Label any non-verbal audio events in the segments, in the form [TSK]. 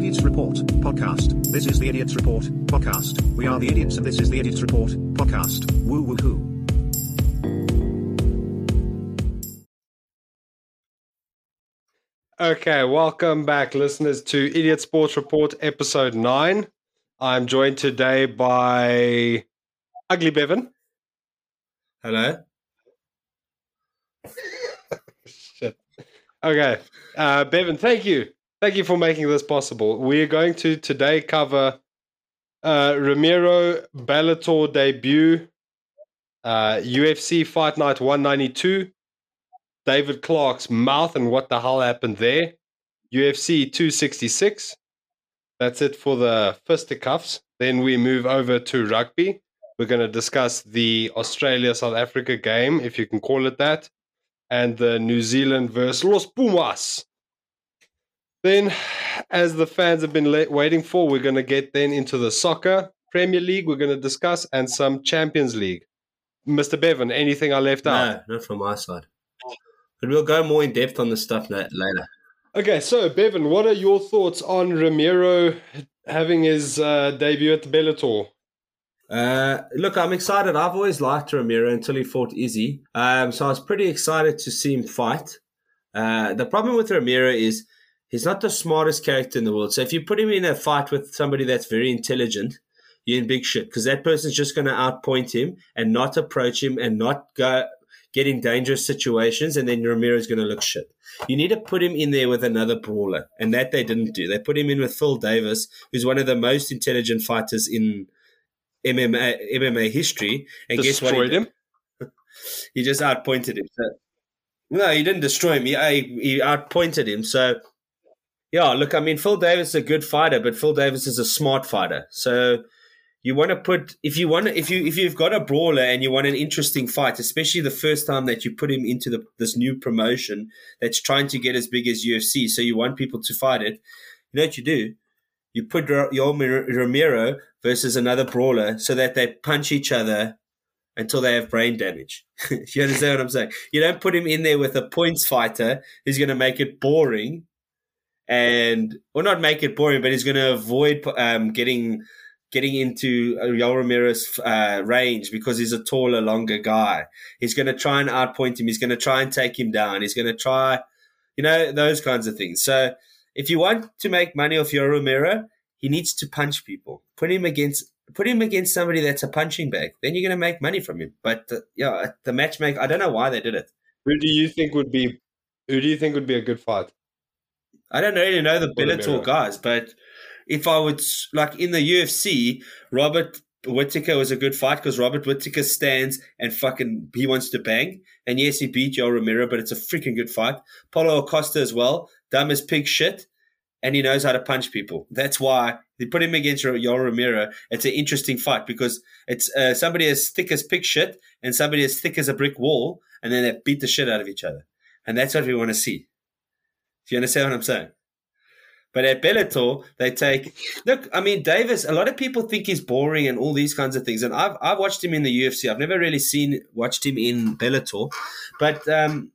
Idiots Report podcast. This is the Idiots Report podcast. We are the idiots and this is the Idiots Report podcast. Woo woo hoo. Okay, welcome back, listeners, to Idiot Sports Report, episode nine. I'm joined today by Ugly Bevan. Hello. [LAUGHS] Shit. Okay, uh, Bevan, thank you. Thank you for making this possible. We are going to today cover uh, Ramiro Bellator debut, uh, UFC Fight Night 192, Devin Clark's mouth and what the hell happened there, UFC 266. That's it for the fisticuffs. Then we move over to rugby. We're going to discuss the Australia South Africa game, if you can call it that, and the New Zealand versus Los Pumas. Then, as the fans have been waiting for, we're going to get then into the soccer Premier League. We're going to discuss and some Champions League. Mr. Bevan, anything I left out? No, not from my side. But we'll go more in depth on the stuff later. Okay, so Bevan, what are your thoughts on Ramiro having his uh, debut at the Bellator? Uh, look, I'm excited. I've always liked Ramiro until he fought Izzy. Um, so I was pretty excited to see him fight. Uh, the problem with Ramiro is he's not the smartest character in the world. So if you put him in a fight with somebody that's very intelligent, you're in big shit because that person's just going to outpoint him and not approach him and not go get in dangerous situations, and then Ramiro's going to look shit. You need to put him in there with another brawler, and that they didn't do. They put him in with Phil Davis, who's one of the most intelligent fighters in MMA MMA history. And guess what? He, him. [LAUGHS] he just outpointed him. So, no, he didn't destroy him. He, he outpointed him. So, yeah, look, I mean, Phil Davis is a good fighter, but Phil Davis is a smart fighter. So, you want to put if you want if you if you've got a brawler and you want an interesting fight, especially the first time that you put him into the, this new promotion that's trying to get as big as UFC, so you want people to fight it. You know what you do? You put Yoel Ramiro versus another brawler so that they punch each other until they have brain damage. [LAUGHS] you understand what I'm saying? You don't put him in there with a points fighter who's going to make it boring and, or not make it boring, but he's going to avoid um, getting getting into Yoel Ramiro's uh, range because he's a taller, longer guy. He's going to try and outpoint him. He's going to try and take him down. He's going to try, you know, those kinds of things. So if you want to make money off Yoel Ramiro, he needs to punch people. Put him against put him against somebody that's a punching bag. Then you're going to make money from him. But uh, yeah, the matchmaker, I don't know why they did it. Who do you think would be? Who do you think would be a good fight? I don't really know the Bellator guys, but if I would like in the UFC, Robert Whittaker was a good fight because Robert Whittaker stands and fucking he wants to bang. And yes, he beat Joe Romero, but it's a freaking good fight. Paulo Acosta as well, dumb as pig shit, and he knows how to punch people. That's why they put him against Yoel Romero. It's an interesting fight because it's uh, somebody as thick as pig shit and somebody as thick as a brick wall, and then they beat the shit out of each other. And that's what we want to see. Do you understand what I'm saying? But at Bellator, they take look. I mean, Davis. A lot of people think he's boring and all these kinds of things. And I've I've watched him in the UFC. I've never really seen watched him in Bellator, but um,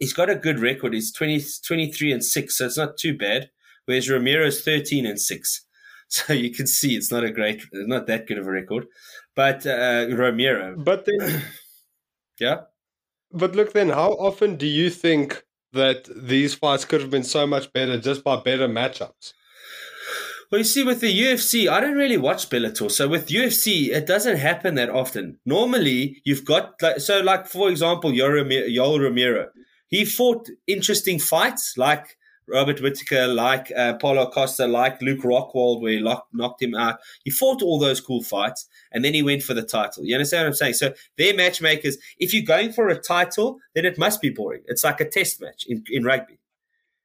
he's got a good record. He's 20, 23 and six, so it's not too bad. Whereas Ramiro's thirteen and six, [LAUGHS] so you can see it's not a great, not that good of a record. But uh, Ramiro, But then, [COUGHS] yeah. but look, then, how often do you think that these fights could have been so much better just by better matchups? Well, you see, with the UFC, I don't really watch Bellator. So with UFC, it doesn't happen that often. Normally, you've got like, so, like for example, Yoel Ramiro, he fought interesting fights like Robert Whittaker, like uh, Paulo Costa, like Luke Rockhold, where he locked, knocked him out. He fought all those cool fights, and then he went for the title. You understand what I'm saying? So they're matchmakers. If you're going for a title, then it must be boring. It's like a test match in, in rugby.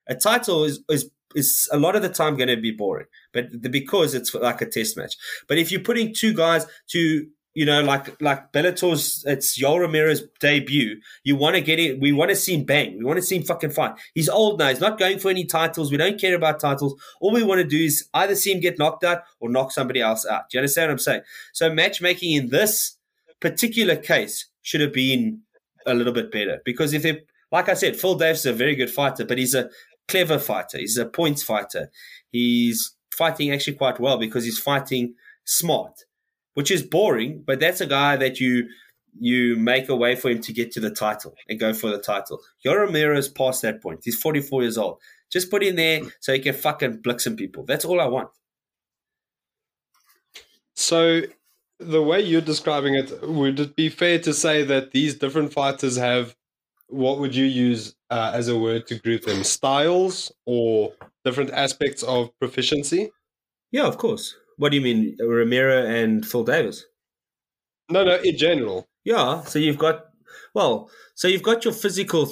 A title is is is a lot of the time going to be boring, but the, because it's like a test match. But if you're putting two guys to you know, like like Bellator's, it's Yoel Ramiro's debut. You want to get it. We want to see him bang. We want to see him fucking fight. He's old now. He's not going for any titles. We don't care about titles. All we want to do is either see him get knocked out or knock somebody else out. Do you understand what I'm saying? So matchmaking in this particular case should have been a little bit better because if they, like I said, Phil Davis is a very good fighter, but he's a clever fighter. He's a points fighter. He's fighting actually quite well because he's fighting smart, which is boring, but that's a guy that you you make a way for him to get to the title and go for the title. Yoel Romero's past that point. He's 44 years old. Just put him there so he can fucking blick some people. That's all I want. So, the way you're describing it, would it be fair to say that these different fighters have what would you use uh, as a word to group them? Styles or different aspects of proficiency? Yeah, of course. What do you mean, Romero and Phil Davis? No, no, in general. Yeah, so you've got well, so you've got your physical.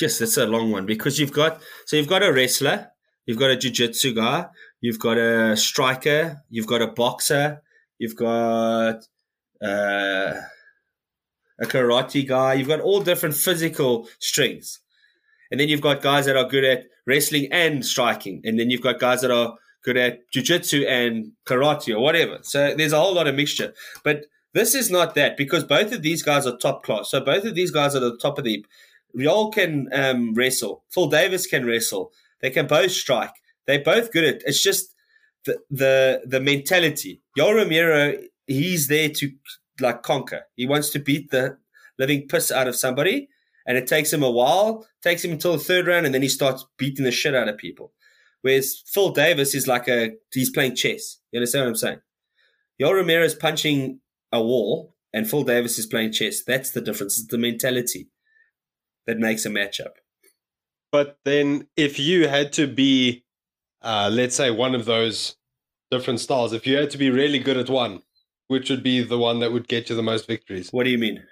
Yes, that's a long one because you've got so you've got a wrestler, you've got a jiu-jitsu guy, you've got a striker, you've got a boxer, you've got uh, a karate guy. You've got all different physical strengths, and then you've got guys that are good at wrestling and striking, and then you've got guys that are good at jiu-jitsu and karate or whatever. So there's a whole lot of mixture, but this is not that because both of these guys are top class. So both of these guys are at the top of the heap. Yoel can um, wrestle. Phil Davis can wrestle. They can both strike. They're both good at. It's just the the the mentality. Yoel Romero, he's there to like conquer. He wants to beat the living piss out of somebody, and it takes him a while. Takes him until the third round, and then he starts beating the shit out of people. Whereas Phil Davis is like a he's playing chess. You understand what I'm saying? Yoel Romero is punching a wall and Phil Davis is playing chess. That's the difference. It's the mentality that makes a matchup. But then, if you had to be, uh, let's say, one of those different styles, if you had to be really good at one, which would be the one that would get you the most victories? What do you mean?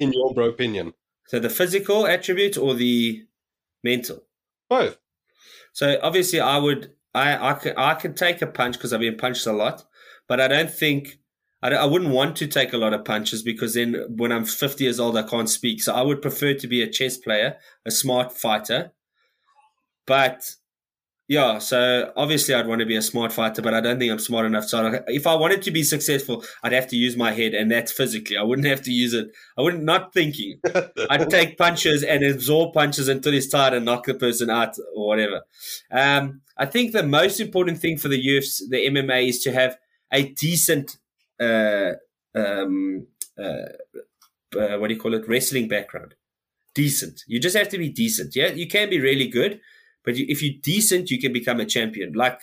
In your opinion? So the physical attribute or the mental? Both. So obviously, I would, I, I can, I can take a punch because I've been punched a lot, but I don't think I, I wouldn't want to take a lot of punches because then when I'm 50 years old, I can't speak. So I would prefer to be a chess player, a smart fighter. But yeah, so obviously I'd want to be a smart fighter, but I don't think I'm smart enough. So if I wanted to be successful, I'd have to use my head, and that's physically. I wouldn't have to use it. I wouldn't not thinking. [LAUGHS] I'd take punches and absorb punches until he's tired and knock the person out or whatever. Um, I think the most important thing for the UFC, the MMA, is to have a decent uh, um, uh, uh, what do you call it? Wrestling background. Decent. You just have to be decent. Yeah, you can be really good, but if you're decent, you can become a champion. Like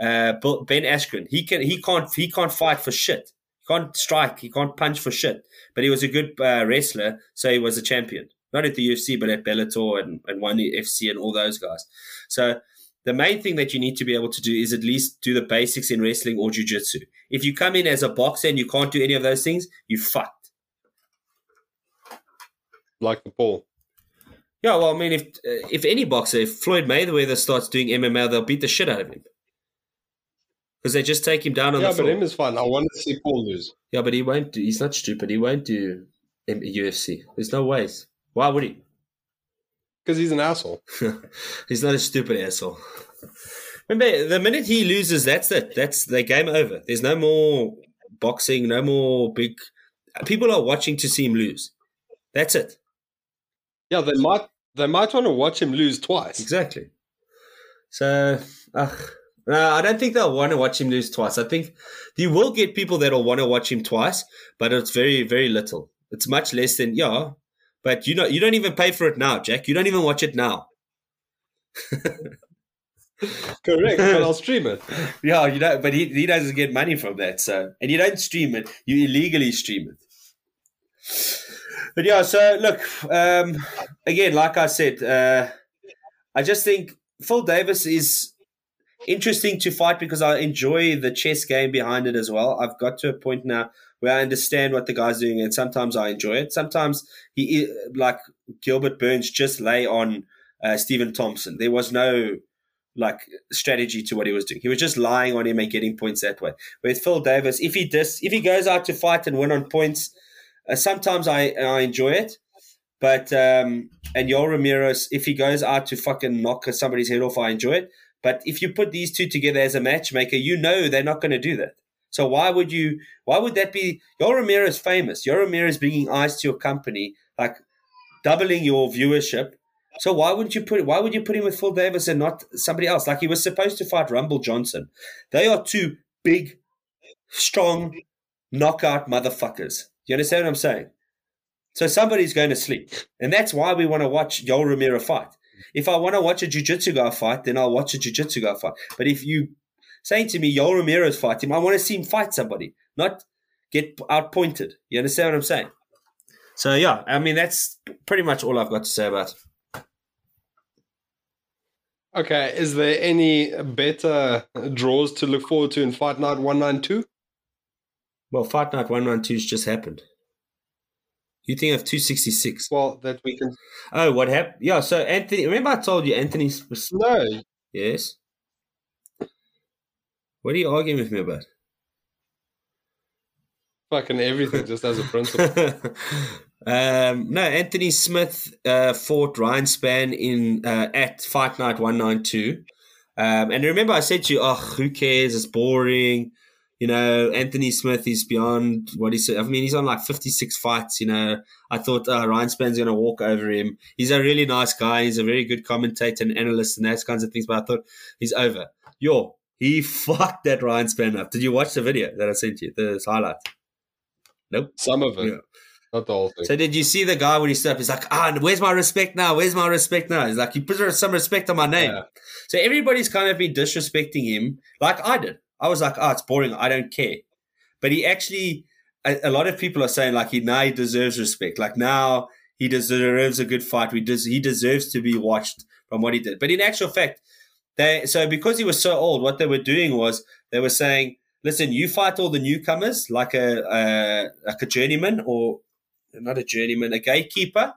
uh, Ben Askren, he can he can't he can't fight for shit. He can't strike. He can't punch for shit. But he was a good uh, wrestler, so he was a champion. Not at the UFC, but at Bellator and, and One FC and all those guys. So the main thing that you need to be able to do is at least do the basics in wrestling or jiu-jitsu. If you come in as a boxer and you can't do any of those things, you fucked. Like the ball. Yeah, well, I mean, if uh, if any boxer, if Floyd Mayweather starts doing MMA, they'll beat the shit out of him because they just take him down on yeah, the floor. but him is fun. I want to see Paul lose. Yeah, but he won't. Do, he's not stupid. He won't do UFC. There's no ways. Why would he? Because he's an asshole. [LAUGHS] he's not a stupid asshole. Remember, the minute he loses, that's it. That's the game over. There's no more boxing, no more big. People are watching to see him lose. That's it. Yeah, they might they might want to watch him lose twice. Exactly. So, uh, no, I don't think they'll want to watch him lose twice. I think you will get people that'll want to watch him twice, but it's very, very little. It's much less than yeah. But you know, you don't even pay for it now, Jack. You don't even watch it now. [LAUGHS] Correct, but I'll stream it. [LAUGHS] Yeah, you know, but he, he doesn't get money from that. So, and you don't stream it; you illegally stream it. But yeah, so look, um, again, like I said, uh, I just think Phil Davis is interesting to fight because I enjoy the chess game behind it as well. I've got to a point now where I understand what the guy's doing, and sometimes I enjoy it. Sometimes he, like Gilbert Burns, just lay on uh, Stephen Thompson. There was no like strategy to what he was doing. He was just lying on him and getting points that way. With Phil Davis, if he dis, if he goes out to fight and win on points, uh, sometimes I I enjoy it. But um, and Yoel Ramirez, if he goes out to fucking knock somebody's head off, I enjoy it. But if you put these two together as a matchmaker, you know they're not going to do that. So why would you? Why would that be? Yoel Ramirez is famous. Yoel Ramirez bringing eyes to your company, like doubling your viewership So why wouldn't you put why would you put him with Phil Davis and not somebody else? Like he was supposed to fight Rumble Johnson. They are two big, strong, knockout motherfuckers. You understand what I'm saying? So somebody's going to sleep. And that's why we want to watch Yoel Romero fight. If I want to watch a jiu-jitsu guy fight, then I'll watch a jiu-jitsu guy fight. But if you saying to me Yoel Romero's fighting, I want to see him fight somebody, not get outpointed. You understand what I'm saying? So yeah, I mean that's pretty much all I've got to say about it. Okay, is there any better draws to look forward to in Fight Night 192? Well, Fight Night 192's just happened. You think of 266. Well, that we can. Oh, what happened? Yeah, so Anthony, remember I told you Anthony was. No. Yes. What are you arguing with me about? Fucking everything, just as a principle. [LAUGHS] um, no, Anthony Smith uh, fought Ryan Spann in uh, at Fight Night 192. Um, and remember, I said to you, oh, who cares? It's boring. You know, Anthony Smith is beyond what he said. I mean, he's on like 56 fights. You know, I thought uh, Ryan Spann's going to walk over him. He's a really nice guy. He's a very good commentator and analyst and those kinds of things. But I thought he's over. Yo, he [LAUGHS] fucked that Ryan Spann up. Did you watch the video that I sent you? The highlight? Nope. Some of it. Yeah. Not the whole thing. So did you see the guy when he stood up? He's like, ah, where's my respect now? Where's my respect now? He's like, you put some respect on my name. Yeah. So everybody's kind of been disrespecting him, like I did. I was like, oh, it's boring. I don't care. But he actually, a, a lot of people are saying like he now he deserves respect. Like now he deserves a good fight. We des- he deserves to be watched from what he did. But in actual fact, they so because he was so old, what they were doing was they were saying, listen, you fight all the newcomers like a, like a journeyman or not a journeyman, a gatekeeper.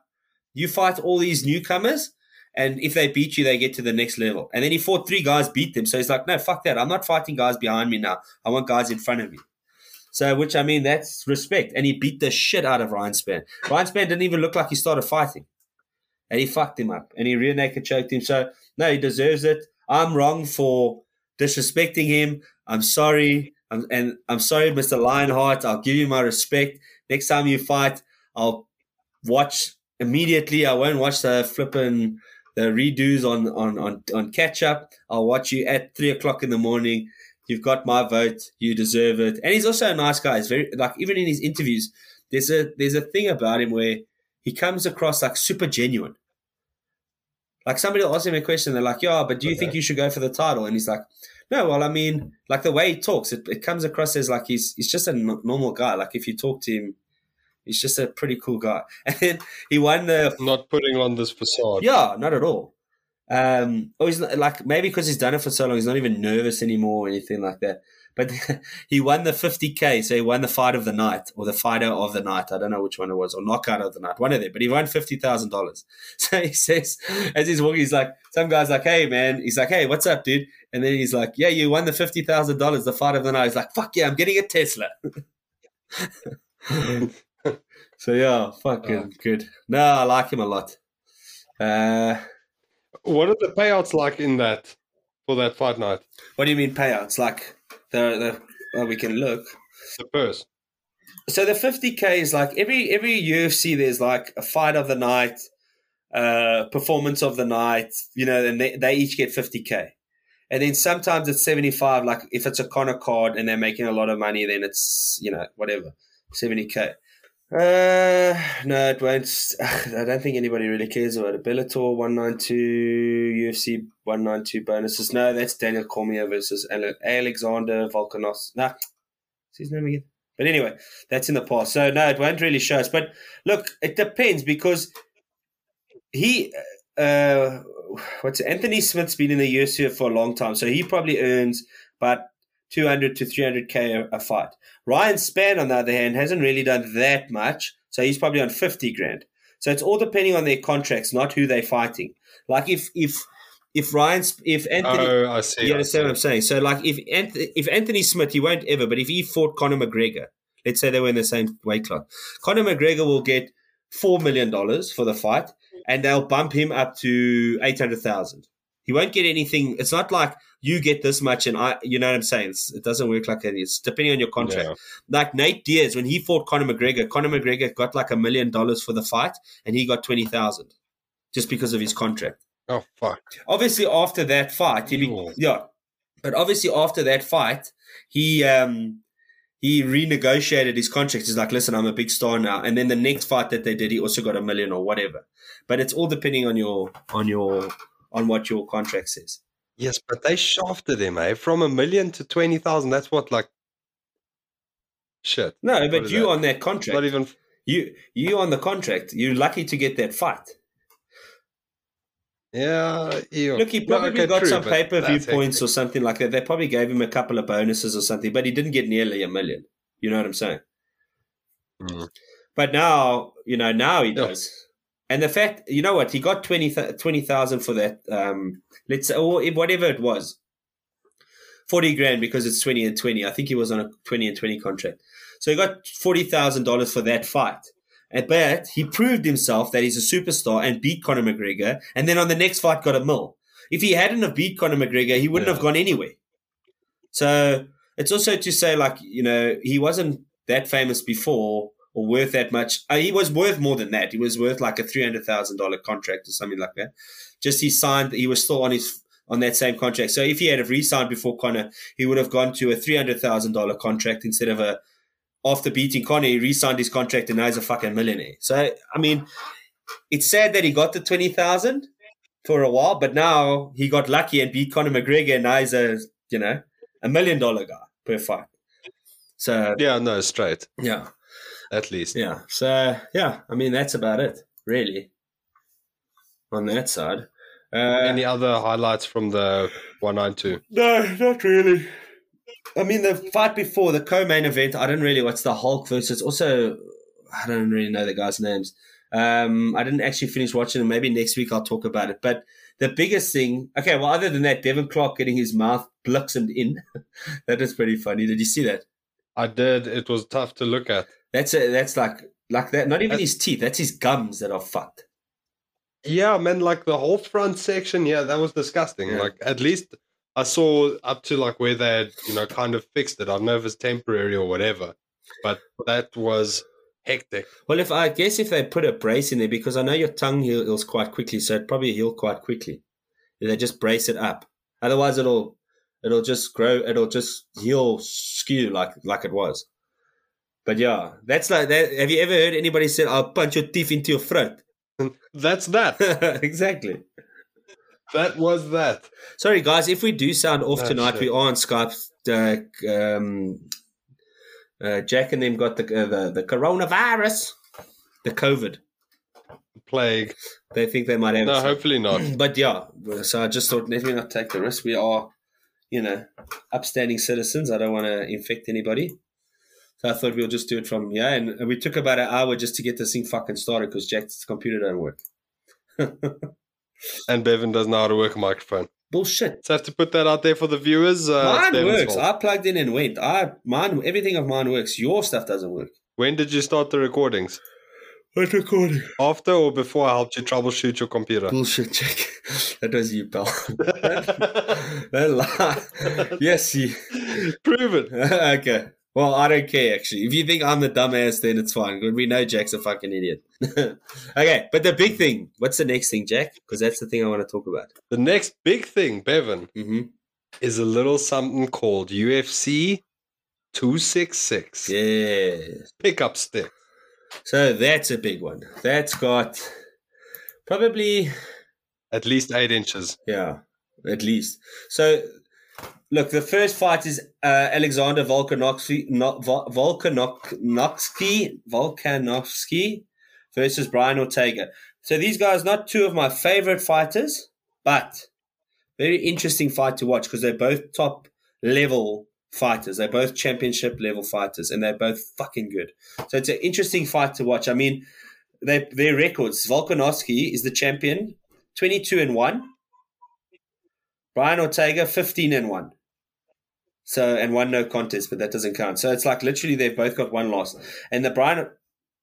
You fight all these newcomers, and if they beat you, they get to the next level. And then he fought three guys, beat them. So he's like, no, fuck that. I'm not fighting guys behind me now. I want guys in front of me. So, which I mean, that's respect. And he beat the shit out of Ryan Spann. Ryan Spann didn't even look like he started fighting. And he fucked him up. And he rear naked choked him. So, no, he deserves it. I'm wrong for disrespecting him. I'm sorry. I'm, and I'm sorry, Mr. Lionheart. I'll give you my respect. Next time you fight, I'll watch immediately. I won't watch the flipping the redos on on on, on catch up. I'll watch you at three o'clock in the morning. You've got my vote. You deserve it. And he's also a nice guy. He's very like even in his interviews, there's a there's a thing about him where he comes across like super genuine. Like somebody will ask him a question, they're like, "Yeah, but do you okay. think you should go for the title?" And he's like, "No, well, I mean, like the way he talks, it, it comes across as like he's he's just a n- normal guy. Like if you talk to him, He's just a pretty cool guy. [LAUGHS] And he won the. Not putting on this facade. Yeah, not at all. Um, or he's not, like maybe because he's done it for so long, he's not even nervous anymore or anything like that. But [LAUGHS] he won the 50k, so he won the fight of the night or the fighter of the night. I don't know which one it was, or knockout of the night, one of them. But he won fifty thousand dollars. [LAUGHS] So he says, as he's walking, he's like, some guy's like, "Hey man," he's like, "Hey, what's up, dude?" And then he's like, "Yeah, you won the fifty thousand dollars, the fight of the night." He's like, "Fuck yeah, I'm getting a Tesla." So yeah, fucking oh. good. No, I like him a lot. Uh, what are the payouts like in that for that fight night? What do you mean payouts? Like the the well, we can look. The purse. So the fifty k is like every every UFC. There's like a fight of the night, uh, performance of the night. You know, and they, they each get fifty k. And then sometimes it's 75, like if it's a Conor card and they're making a lot of money, then it's, you know, whatever, 70K. Uh, no, it won't. [SIGHS] I don't think anybody really cares about it. Bellator 192, UFC 192 bonuses. No, that's Daniel Cormier versus Alexander Volkanos. Nah, his name again? But anyway, that's in the past. So, no, it won't really show us. But look, it depends because he, uh, what's it? Anthony Smith's been in the UFC for a long time. So he probably earns about 200 to 300K a, a fight. Ryan Spann, on the other hand, hasn't really done that much. So he's probably on 50 grand. So it's all depending on their contracts, not who they're fighting. Like if, if, if Ryan, if Anthony, oh, I see, you understand what I'm saying? So, like, if Anthony, if Anthony Smith, he won't ever, but if he fought Conor McGregor, let's say they were in the same weight class, Conor McGregor will get four million dollars for the fight, and they'll bump him up to eight hundred thousand. He won't get anything. It's not like you get this much and I, you know what I'm saying? It's, it doesn't work like that. It's depending on your contract. Yeah. Like Nate Diaz, when he fought Conor McGregor, Conor McGregor got like a million dollars for the fight and he got 20,000. just because of his contract. Oh fuck! Obviously, after that fight, he yeah, but obviously after that fight, he um he renegotiated his contract. He's like, listen, I'm a big star now. And then the next fight that they did, he also got a million or whatever. But it's all depending on your on your on what your contract says. Yes, but they shafted him, eh? From a million to twenty thousand. That's what like. Shit. No, but you that? on that contract, Not even. you you on the contract, you're lucky to get that fight. Yeah. ew. Look, he No, probably okay, got true, some pay per view points or something like that. They probably gave him a couple of bonuses or something, but he didn't get nearly a million. You know what I'm saying? Mm. But now, you know, now he does. And the fact, you know what, he got 20,000 20,000 for that, um, let's say, or whatever it was. 40 grand because it's 20 and 20. I think he was on a 20 and 20 contract. So he got $40,000 for that fight. But he proved himself that he's a superstar and beat Conor McGregor. And then on the next fight, got a mill. If he hadn't have beat Conor McGregor, he wouldn't Yeah. have gone anywhere. So it's also to say, like, you know, he wasn't that famous before or worth that much. Uh, he was worth more than that. He was worth like a three hundred thousand dollar contract or something like that. Just he signed. He was still on his on that same contract. So if he had have re-signed before Conor, he would have gone to a three hundred thousand dollar contract instead of a. After beating Conor, he re-signed his contract and now he's a fucking millionaire. So I mean, it's sad that he got the twenty thousand for a while, but now he got lucky and beat Conor McGregor, and now he's a you know a million dollar guy per fight. So Yeah, no, straight. yeah. At least. Yeah. So yeah, I mean that's about it, really. On that side. Uh, Any other highlights from the 192? no, not really. I mean the fight before the co-main event, I didn't really watch the Hulk versus. Also, I don't really know the guys' names. Um, I didn't actually finish watching them. Maybe next week I'll talk about it. But the biggest thing, okay, well, other than that, Devin Clark getting his mouth bluxened in, [LAUGHS] that was pretty funny. Did you see that? I did. It was tough to look at. That's a, that's like like that. Not even That's- his teeth. That's his gums that are fucked. Yeah, man, like the whole front section, yeah, that was disgusting. Yeah. Like at least I saw up to like where they had, you know, kind of fixed it. I don't know if it's temporary or whatever. But that was hectic. Well, if I guess if they put a brace in there, because I know your tongue heals quite quickly, so it probably heal quite quickly. If they just brace it up, otherwise it'll it'll just grow. It'll just heal skew like like it was. But yeah, that's like that. Have you ever heard anybody say, "I'll punch your teeth into your throat"? [LAUGHS] That's that. [LAUGHS] exactly. that was that. Sorry, guys, if we do sound off Oh, tonight, shit. we are on Skype. Uh, um, uh, Jack and them got the, uh, the the coronavirus, the COVID. Plague. They think they might have. No, hopefully not. [CLEARS THROAT] but yeah, so I just thought let me not take the risk. We are, you know, upstanding citizens. I don't want to infect anybody. So I thought we'll just do it from yeah, and we took about an hour just to get this thing fucking started because Jack's computer don't work. And Bevan doesn't know how to work a microphone. Bullshit. So I have to put that out there for the viewers. Uh, mine works. fault. I plugged in and went. I mine everything of mine works. Your stuff doesn't work. When did you start the recordings? What recording? After or before I helped you troubleshoot your computer? Bullshit, Jack. [LAUGHS] that was you, pal. [LAUGHS] [LAUGHS] Don't lie. Yes, you. Prove it. okay. Well, I don't care actually. If you think I'm the dumbass, then it's fine. We know Jack's a fucking idiot. [LAUGHS] okay, but the big thing. What's the next thing, Jack? Because that's the thing I want to talk about. The next big thing, Bevan, hmm is a little something called UFC 266 Yeah. pickup stick. So that's a big one. That's got probably At least eight inches. Yeah, at least. So, look, the first fight is uh, Alexander Volkanovski, no, Volkanovski, Volkanovski versus Brian Ortega. So these guys, not two of my favorite fighters, but very interesting fight to watch because they're both top level fighters. They're both championship level fighters, and they're both fucking good. So it's an interesting fight to watch. I mean, their records. Volkanovski is the champion, twenty-two and one. Brian Ortega, 15 and 1. So, and one no contest, but that doesn't count. So it's like literally they've both got one loss. And the Brian,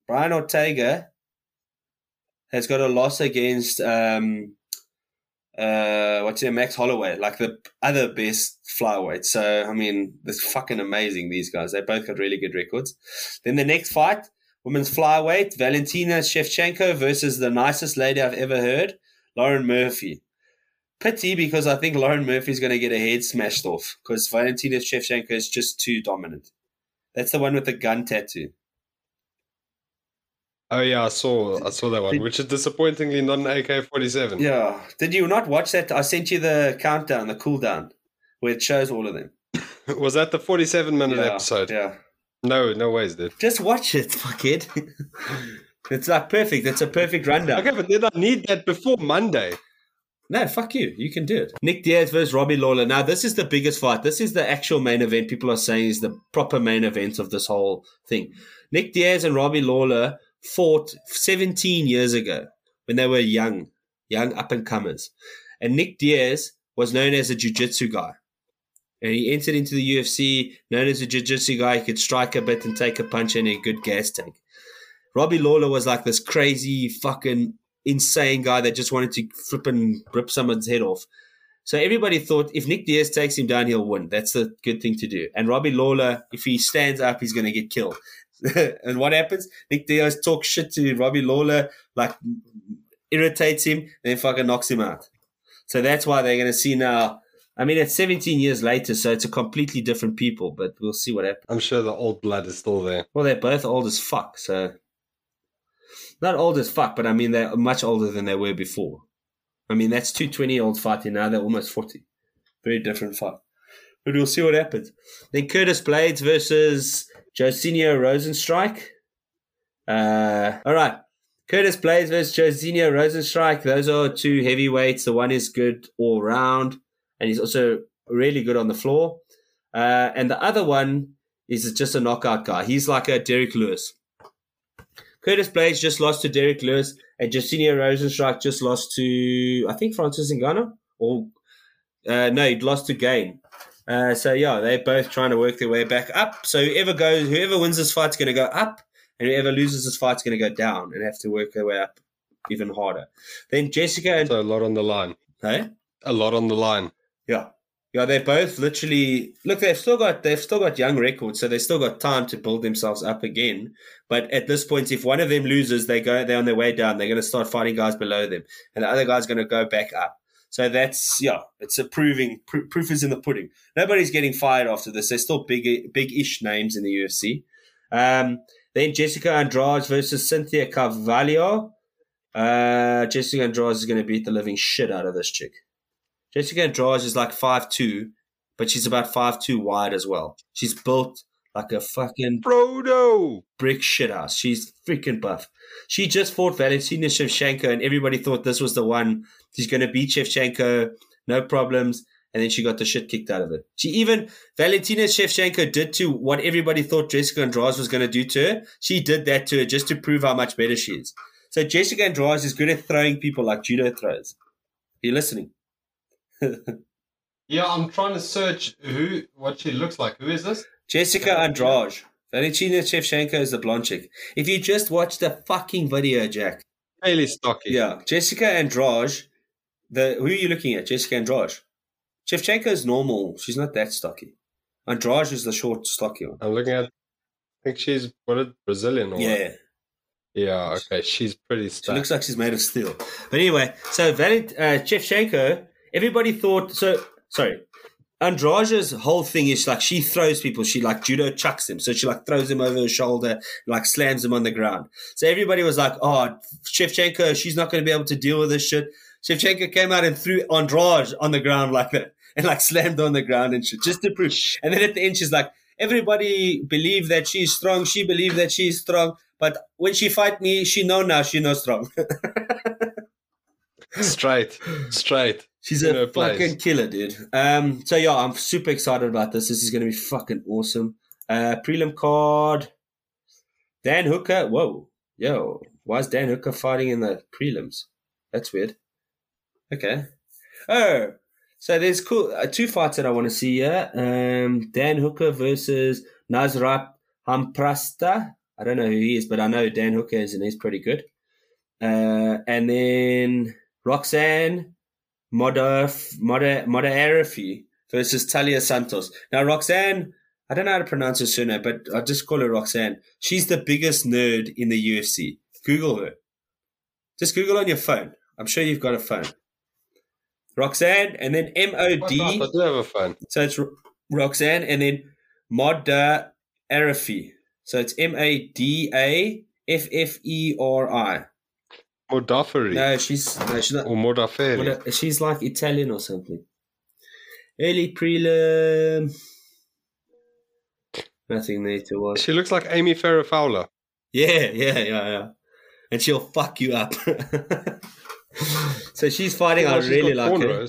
Brian Ortega has got a loss against, um, uh, what's name, Max Holloway, like the other best flyweight. So, I mean, it's fucking amazing, these guys. They both got really good records. Then the next fight, women's flyweight, Valentina Shevchenko versus the nicest lady I've ever heard, Lauren Murphy. Pity because I think Lauren Murphy's going to get her head smashed off because Valentina Shevchenko is just too dominant. That's the one with the gun tattoo. Oh yeah, I saw I saw that one, which is disappointingly not an AK forty seven. Yeah. Did you not watch that? I sent you the countdown, the cooldown, where it shows all of them. [LAUGHS] Was that the forty seven minute yeah, episode? Yeah. No, no ways, dude. Just watch it, [LAUGHS] fuckhead. it's like perfect. It's a perfect rundown. Okay, but then I need that before Monday. No, fuck you. You can do it. Nick Diaz versus Robbie Lawler. Now, this is the biggest fight. This is the actual main event. People are saying is the proper main event of this whole thing. Nick Diaz and Robbie Lawler fought 17 years ago when they were young, young up and comers. And Nick Diaz was known as a jiu-jitsu guy. And he entered into the UFC known as a jiu-jitsu guy. He could strike a bit and take a punch and a good gas tank. Robbie Lawler was like this crazy fucking insane guy that just wanted to flip and rip someone's head off. So everybody thought if Nick Diaz takes him down, he'll win. That's the good thing to do. And Robbie Lawler, if he stands up, he's going to get killed. [LAUGHS] and what happens? Nick Diaz talks shit to Robbie Lawler, like irritates him, and then fucking knocks him out. So that's why they're going to see now. I mean, it's 17 years later, so it's a completely different people, but we'll see what happens. I'm sure the old blood is still there. Well, they're both old as fuck, so not old as fuck, but I mean they're much older than they were before. I mean that's two twenty 20 year olds fighting now; they're almost 40. Very different fight. But we'll see what happens. Then Curtis Blaydes versus Josinho Rozenstruik. Uh, all right. Curtis Blaydes versus Josinho Rozenstruik. Those are two heavyweights. The one is good all round, and he's also really good on the floor. Uh, and the other one is just a knockout guy. He's like a Derrick Lewis. Curtis Blaydes just lost to Derrick Lewis, and Josinho Rozenstruik just lost to I think Francis Ngannou, or uh, no, he lost to Gane. Uh, so yeah, they're both trying to work their way back up. So whoever goes, whoever wins this fight's going to go up, and whoever loses this fight's going to go down and have to work their way up even harder. Then Jessica and So a lot on the line. hey, A lot on the line. Yeah, they both literally look. They've still got they've still got young records, so they've still got time to build themselves up again. But at this point, if one of them loses, they go they're on their way down. They're going to start fighting guys below them, and the other guy's going to go back up. So that's yeah, it's a proving pr- proof is in the pudding. Nobody's getting fired after this. They're still big big ish names in the UFC. Um, then Jessica Andrade versus Cynthia Calvillo. Uh, Jessica Andrade is going to beat the living shit out of this chick. Jessica Andrade is like five two, but she's about five two wide as well. She's built like a fucking Frodo! brick shithouse. She's freaking buff. She just fought Valentina Shevchenko, and everybody thought this was the one. She's going to beat Shevchenko, no problems. And then she got the shit kicked out of it. She even, Valentina Shevchenko did to what everybody thought Jessica Andrade was going to do to her. She did that to her just to prove how much better she is. So Jessica Andrade is good at throwing people like judo throws. Are you listening? [LAUGHS] Yeah, I'm trying to search who what she looks like. Who is this? Jessica. Andrade. Valentina Shevchenko is the blonde chick. If you just watch the fucking video, Jack. Fairly stocky. Yeah, Jessica Andrade. The who are you looking at? Jessica Andrade. Shevchenko is normal. She's not that stocky. Andrade is the short, stocky one. I'm looking at I think she's what a Brazilian or what? Yeah, Yeah, okay. She's pretty she looks like she's made of steel. But anyway, so Valent, uh, Shevchenko. Everybody thought so. Sorry, Andrade's whole thing is like she throws people. She like judo chucks them. So she like throws them over her shoulder, like slams them on the ground. So everybody was like, "Oh, Shevchenko, she's not going to be able to deal with this shit." Shevchenko came out and threw Andrade on the ground like that, and like slammed on the ground and shit, just to prove. And then at the end, she's like, "Everybody believe that she's strong. She believe that she's strong." But when she fight me, she know now she know strong. [LAUGHS] straight. Straight. She's a her place. fucking killer, dude. Um, so yeah, I'm super excited about this. This is going to be fucking awesome. Uh, prelim card. Dan Hooker. Whoa, yo, why is Dan Hooker fighting in the prelims? That's weird. Okay. Oh, so there's cool uh, two fights that I want to see here. Um, Dan Hooker versus Nasrat Haqparast. I don't know who he is, but I know Dan Hooker is, and he's pretty good. Uh, and then Roxanne Modaerafi versus Taila Santos. Now, Roxanne, I don't know how to pronounce her surname, but I just call her Roxanne. She's the biggest nerd in the UFC. Google her. Just Google on your phone. I'm sure you've got a phone. Roxanne, and then M O? D. Oh, I do have a phone. So it's Ro- Roxanne, and then Modda Arafi. So it's M A D A F F E R I. Modaferi. No, she's no, she's not. Or Modaferi. She's like Italian or something. Early prelim. Nothing there to watch. She looks like Amy Farrah Fowler. Yeah, yeah, yeah, yeah. And she'll fuck you up. [LAUGHS] so she's fighting. I she's really like her.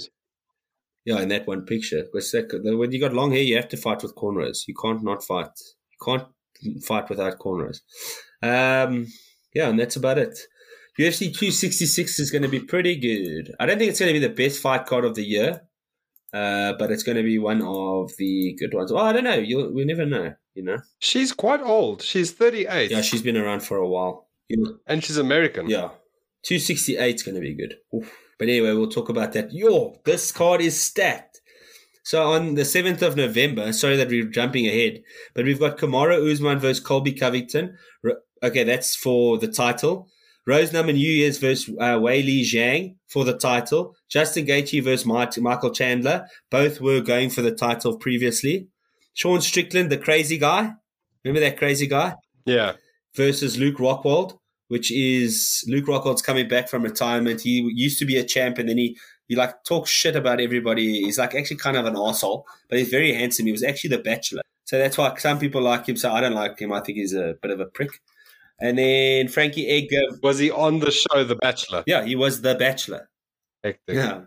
Yeah, in that one picture. When you got long hair, you have to fight with cornrows. You can't not fight. You can't fight without cornrows. Um, yeah, and that's about it. UFC 266 is going to be pretty good. I don't think it's going to be the best fight card of the year, uh, but it's going to be one of the good ones. Well, I don't know. You'll, we never know, you know? She's quite old. She's 38. Yeah, she's been around for a while. You and she's American. Yeah. 268 is going to be good. Oof. But anyway, we'll talk about that. Yo, this card is stacked. So on the 7th of November, sorry that we're jumping ahead, but we've got Kamaru Usman versus Colby Covington. Okay, that's for the title. Rose Namajunas Year's versus uh, Weili Zhang for the title. Justin Gaethje versus Mike- Michael Chandler. Both were going for the title previously. Sean Strickland, the crazy guy. Remember that crazy guy? Yeah. versus Luke Rockhold, which is Luke Rockhold's coming back from retirement. He used to be a champ and then he, he like talks shit about everybody. He's like actually kind of an asshole, but he's very handsome. He was actually the bachelor. So that's why some people like him. So I don't like him. I think he's a bit of a prick. And then Frankie Edgar. Was he on the show The Bachelor? Yeah, he was the bachelor. Hectic. Yeah.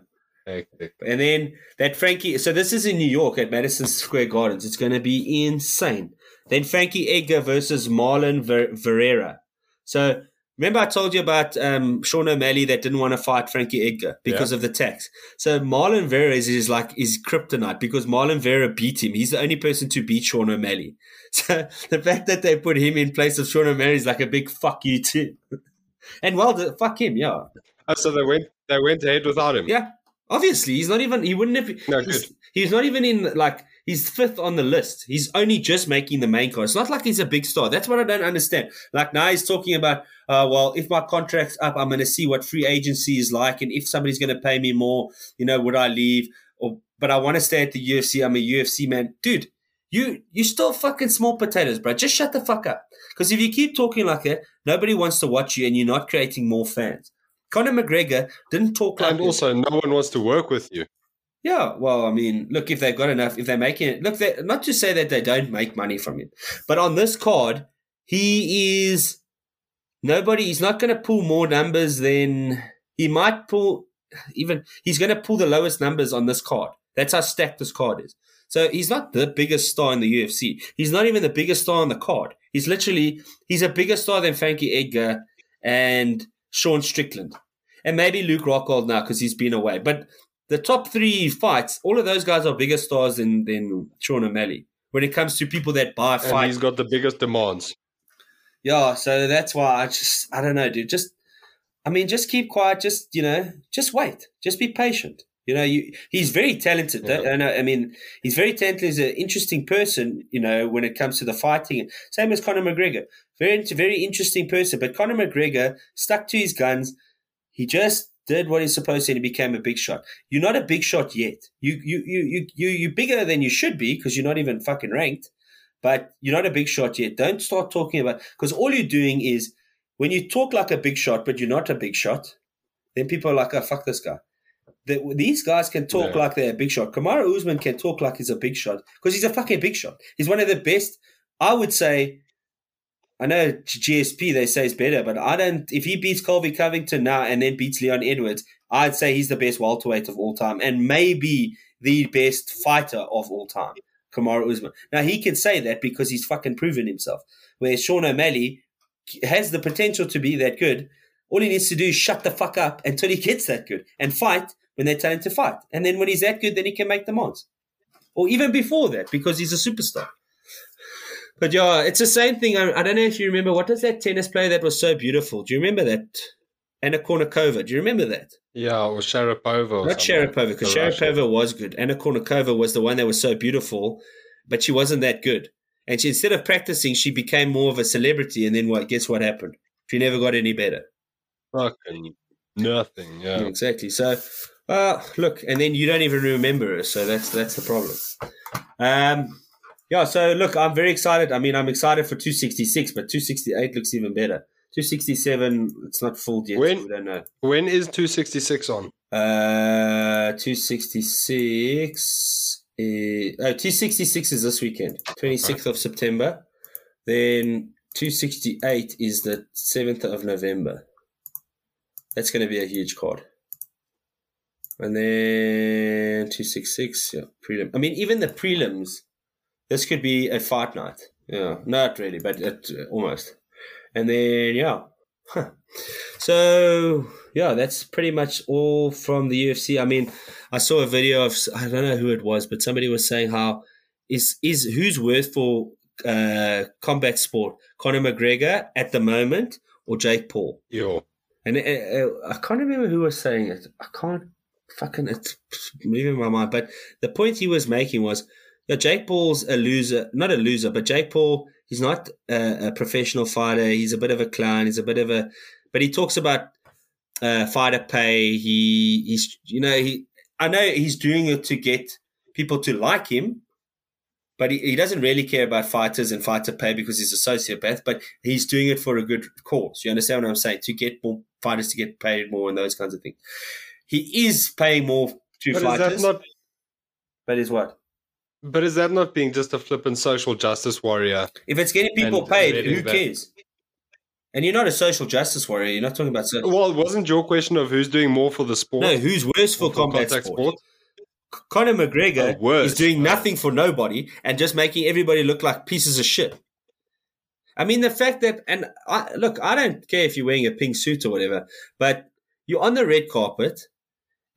Hectic. And then that Frankie, so this is in New York at Madison Square Gardens. It's going to be insane. Then Frankie Edgar versus Marlon Ver- Verreira. So remember I told you about um, Sean O'Malley that didn't want to fight Frankie Edgar because of the tax. So Marlon Vera is, is like is kryptonite because Marlon Vera beat him. He's the only person to beat Sean O'Malley. [LAUGHS] So the fact that they put him in place of Sean O'Malley is like a big fuck you too. [LAUGHS] And well, fuck him, yeah. Oh, so they went they went ahead without him. Yeah, obviously he's not even. He wouldn't have. No, he's, good. he's not even in like. He's fifth on the list. He's only just making the main card. It's not like he's a big star. That's what I don't understand. Like now he's talking about, uh, well, if my contract's up, I'm going to see what free agency is like, and if somebody's going to pay me more, you know, would I leave? Or but I want to stay at the UFC. I'm a UFC man, dude. You you still fucking small potatoes, bro. Just shut the fuck up. Because if you keep talking like that, nobody wants to watch you, and you're not creating more fans. Conor McGregor didn't talk like And also, no one wants to work with you. Yeah, well, I mean, look, if they've got enough, if they're making it, look, not to say that they don't make money from it, but on this card, he is nobody. He's not going to pull more numbers than he might pull. Even he's going to pull the lowest numbers on this card. That's how stacked this card is. So he's not the biggest star in the UFC. He's not even the biggest star on the card. He's literally he's a bigger star than Frankie Edgar and Sean Strickland, and maybe Luke Rockhold now because he's been away. But the top three fights, all of those guys are bigger stars than than Sean O'Malley when it comes to people that buy And he's got the biggest demands. Yeah, so that's why I just I don't know, dude. Just I mean, just keep quiet. Just you know, just wait. Just be patient. You know, you, he's very talented. Yeah. I, know, uh, I mean, he's very talented. He's an interesting person. You know, when it comes to the fighting. Same as Conor McGregor. Very, very interesting person. But Conor McGregor stuck to his guns. He just did what he's supposed to, and he became a big shot. You're not a big shot yet. You, you, you, you, you, you're bigger than you should be because you're not even fucking ranked. But you're not a big shot yet. Don't start talking about because all you're doing is when you talk like a big shot, but you're not a big shot. Then people are like, "Oh, fuck this guy." The, these guys can talk Yeah. like they're a big shot. Kamaru Usman can talk like he's a big shot because he's a fucking big shot. He's one of the best. I would say. I know GSP they say is better, but I don't. If he beats Colby Covington now and then beats Leon Edwards, I'd say he's the best welterweight of all time and maybe the best fighter of all time. Kamaru Usman. Now he can say that because he's fucking proven himself. Whereas Sean O'Malley has the potential to be that good. All he needs to do is shut the fuck up until he gets that good and fight when they tell him to fight. And then when he's that good, then he can make demands. Or even before that, because he's a superstar. But yeah, it's the same thing. I, I don't know if you remember. What was that tennis player that was so beautiful? Do you remember that? Anna Kournikova. Do you remember that? Yeah, or Sharapova. Or Not something. Sharapova, because. Sharapova was good. Anna Kournikova was the one that was so beautiful, but she wasn't that good. And she, instead of practicing, she became more of a celebrity. And then what? Guess what happened? She never got any better. Fucking Nothing. Yeah. Exactly. So, uh, look, and then you don't even remember her, so that's that's the problem. Um, yeah. So look, I'm very excited. I mean, I'm excited for 266, but 268 looks even better. 267, it's not full yet. When- we don't know. When is 266 on? Uh, 266. Is, oh, 266 is this weekend, 26th of September. Then 268 is the 7th of November. That's going to be a huge card. And then 266, yeah, prelim. I mean, even the prelims, this could be a fight night. Yeah, not really, but it, almost. And then, yeah. Huh. So, yeah, that's pretty much all from the UFC. I mean, I saw a video of, I don't know who it was, but somebody was saying how is, is who's worth for uh, combat sport? Conor McGregor at the moment or Jake Paul? Yeah. And uh, uh, I can't remember who was saying it. I can't fucking it's moving my mind. But the point he was making was, yeah, Jake Paul's a loser, not a loser, but Jake Paul, he's not a, a professional fighter. He's a bit of a clown. He's a bit of a, but he talks about uh, fighter pay. He, he's, you know, he, I know he's doing it to get people to like him, but he, he doesn't really care about fighters and fighter pay because he's a sociopath. But he's doing it for a good cause. You understand what I'm saying? To get more fighters to get paid more and those kinds of things. He is paying more to But is fighters. that not? but is what? But is that not being just a flippant social justice warrior? If it's getting people And paid, letting who that- cares? And you're not a social justice warrior. You're not talking about social. Well, it wasn't your question of who's doing more for the sport? No, who's worse for or combat contact sport? Conor McGregor Oh, is doing nothing for nobody and just making everybody look like pieces of shit. I mean, the fact that, and I, look, I don't care if you're wearing a pink suit or whatever, but you're on the red carpet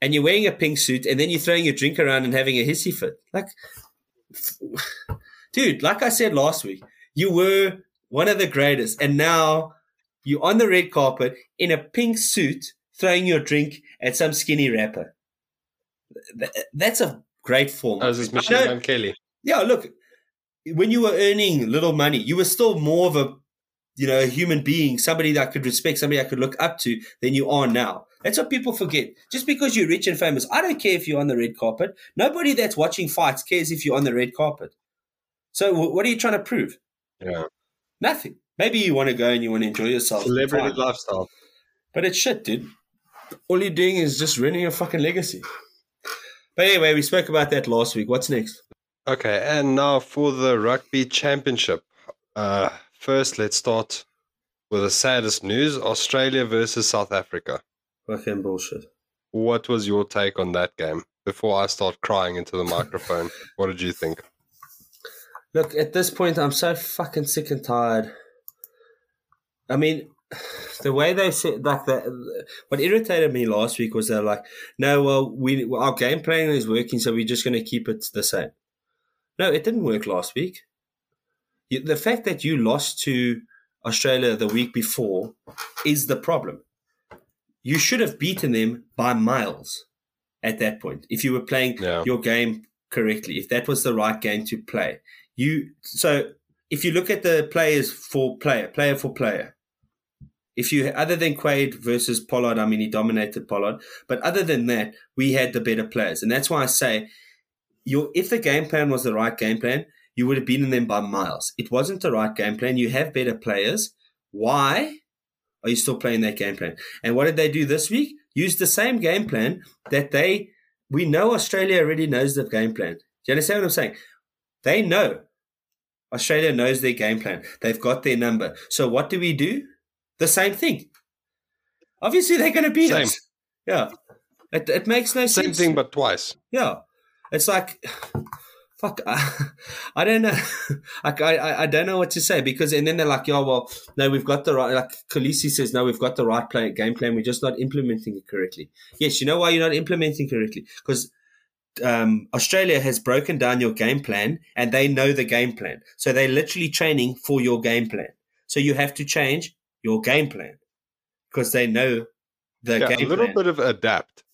and you're wearing a pink suit and then you're throwing your drink around and having a hissy fit. Like, [SIGHS] dude, like I said last week, you were one of the greatest and now you're on the red carpet in a pink suit throwing your drink at some skinny rapper. That's a great form. Oh, is Machine Gun Kelly? yeah, look, when you were earning little money, you were still more of a, you know, a human being, somebody that I could respect, somebody I could look up to than you are now. That's what people forget. Just because you're rich and famous, I don't care if you're on the red carpet. Nobody that's watching fights cares if you're on the red carpet. So what are you trying to prove? Yeah. Nothing. Maybe you want to go and you want to enjoy yourself. Celebrity Fine. lifestyle. But it's shit, dude. All you're doing is just ruining your fucking legacy. But anyway, we spoke about that last week. What's next? Okay, and now for the rugby championship. Uh, first, let's start with the saddest news: Australia versus South Africa. Fucking bullshit. What was your take on that game? Before I start crying into the microphone, [LAUGHS] what did you think? Look, at this point, I'm so fucking sick and tired. I mean, [SIGHS] the way they said, like, the, what irritated me last week was they're like, no, well, we our game plan is working, so we're just going to keep it the same. No, it didn't work last week. The fact that you lost to Australia the week before is the problem. You should have beaten them by miles at that point if you were playing Yeah. your game correctly, if that was the right game to play. You so if you look at the players for player, player for player, if you other than Quade versus Pollard, I mean he dominated Pollard, but other than that, we had the better players, and that's why I say, your if the game plan was the right game plan, you would have beaten them by miles. It wasn't the right game plan. You have better players. Why are you still playing that game plan? And what did they do this week? Use the same game plan that they. We know Australia already knows the game plan. Do you understand what I'm saying? They know. Australia knows their game plan. They've got their number. So what do we do? The same thing. Obviously, they're going to beat Same. us. Yeah. It, it makes no Same sense. thing, but twice. Yeah, it's like, fuck, I, [LAUGHS] I don't know, [LAUGHS] like I, I, don't know what to say because and then they're like, yeah, well, no, we've got the right. Like Kolisi says, no, we've got the right play game plan. We're just not implementing it correctly. Yes, you know why you're not implementing correctly because. Um, Australia has broken down your game plan and they know the game plan. So they're literally training for your game plan. So you have to change your game plan because they know the Yeah, a little plan. bit of adapt.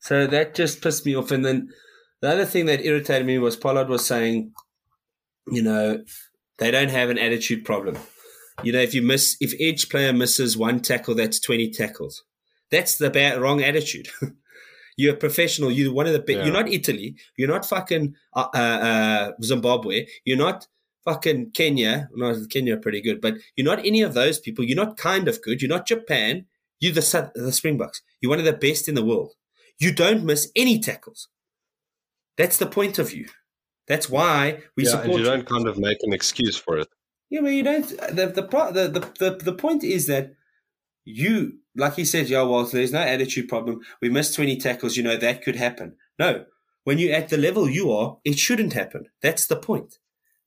So that just pissed me off. And then the other thing that irritated me was Pollard was saying, you know, they don't have an attitude problem. You know, if you miss, if each player misses one tackle, that's 20 tackles. That's the bad, wrong attitude. [LAUGHS] you're a professional. You're one of the best. Yeah. You're not Italy. You're not fucking uh, uh, uh, Zimbabwe. You're not fucking Kenya. No, Kenya pretty good, but you're not any of those people. You're not kind of good. You're not Japan. You're the the Springboks. You're one of the best in the world. You don't miss any tackles. That's the point of you. That's why we yeah, support and you don't kind of make an excuse for it. Yeah, but you don't. The the the, the the point is that you, like he said, yeah, well, there's no attitude problem. We missed twenty tackles. You know that could happen. No, when you're at the level you are, it shouldn't happen. That's the point.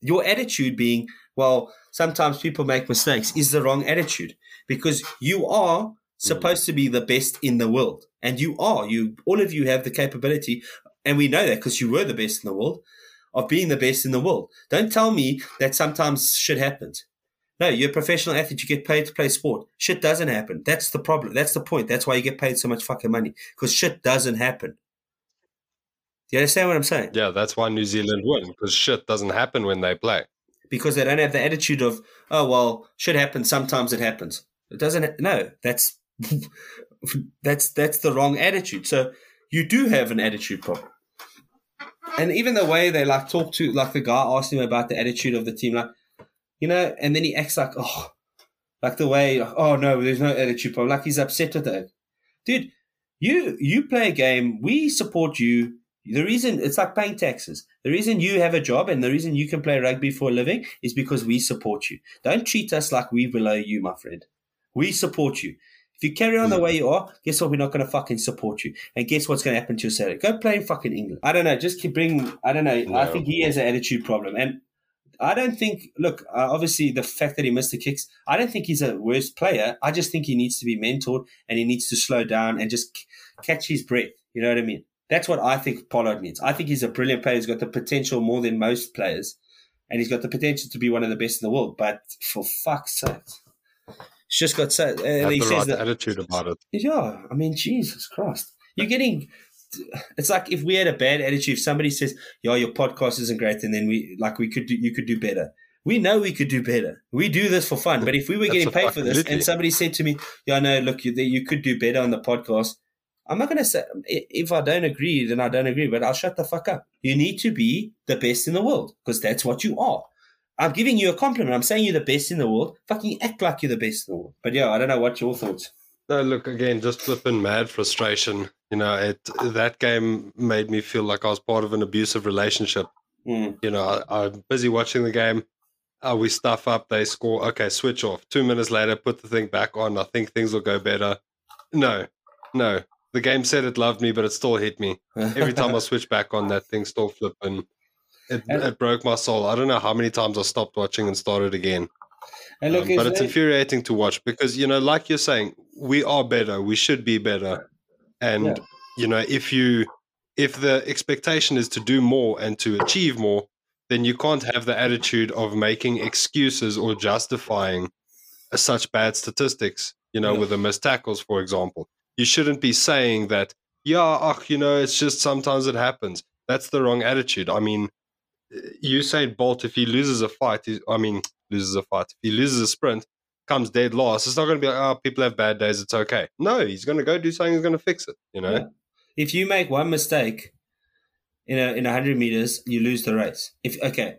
Your attitude being, well, sometimes people make mistakes, is the wrong attitude because you are mm. supposed to be the best in the world, and you are. You all of you have the capability, and we know that because you were the best in the world of being the best in the world. Don't tell me that sometimes shit happens. No, you're a professional athlete. You get paid to play sport. Shit doesn't happen. That's the problem. That's the point. That's why you get paid so much fucking money because shit doesn't happen. Do you understand what I'm saying? Yeah, that's why New Zealand win because shit doesn't happen when they play. Because they don't have the attitude of, oh, well, shit happens. Sometimes it happens. It doesn't. No, that's [LAUGHS] that's that's the wrong attitude. So you do have an attitude problem. And even the way they like talk to, like the guy asked him about the attitude of the team, like, you know, and then he acts like, oh, like the way, oh no, there's no attitude problem, like he's upset with it. Dude, you you play a game, we support you. The reason it's like paying taxes. The reason you have a job and the reason you can play rugby for a living is because we support you. Don't treat us like we below you, my friend. We support you. If you carry on the way you are, guess what? We're not going to fucking support you. And guess what's going to happen to your salary? Go play in fucking England. I don't know. Just keep bring. I don't know. I think he has an attitude problem, and I don't think. Look, uh, obviously the fact that he missed the kicks, I don't think he's a worse player. I just think he needs to be mentored and he needs to slow down and just c- catch his breath. You know what I mean? That's what I think Pollard needs. I think he's a brilliant player. He's got the potential more than most players, and he's got the potential to be one of the best in the world. But for fuck's sake, he's just got so. Uh, Have And he the says right that attitude about it. yeah, I mean, Jesus Christ. You're getting. It's like if we had a bad attitude, if somebody says, "Yeah, your podcast isn't great," and then we like we could do, you could do better. We know we could do better. We do this for fun. But if we were getting paid for this, idiot. and somebody said to me, "Yeah, no, look, you, you could do better on the podcast," I'm not going to say if I don't agree, then I don't agree. But I'll shut the fuck up. You need to be the best in the world because that's what you are. I'm giving you a compliment. I'm saying you're the best in the world. Fucking act like you're the best in the world. But yeah, I don't know what your thoughts. No, look again, just flipping mad frustration. You know, it that game made me feel like I was part of an abusive relationship. Mm. You know, I, I'm busy watching the game. Uh, we stuff up, they score. Okay, switch off. Two minutes later, put the thing back on. I think things will go better. No, no. The game said it loved me, but it still hit me. [LAUGHS] Every time I switch back on, that thing still flipping. It, And- it broke my soul. I don't know how many times I stopped watching and started again. And look, Um, but it's infuriating to watch because you know, like you're saying, we are better. We should be better, and Yeah. you know, if you if the expectation is to do more and to achieve more, then you can't have the attitude of making excuses or justifying such bad statistics. You know, Yeah. with the missed tackles, for example, you shouldn't be saying that. Yeah, ach, you know, it's just sometimes it happens. That's the wrong attitude. I mean, Usain Bolt, if he loses a fight, I mean, [TSK] loses a fight. If he loses a sprint, comes dead last, it's not going to be like, oh, people have bad days, it's okay. No, he's going to go do something, he's going to fix it, you know? Yeah. if you make one mistake in a in a hundred meters, you lose the race. If okay,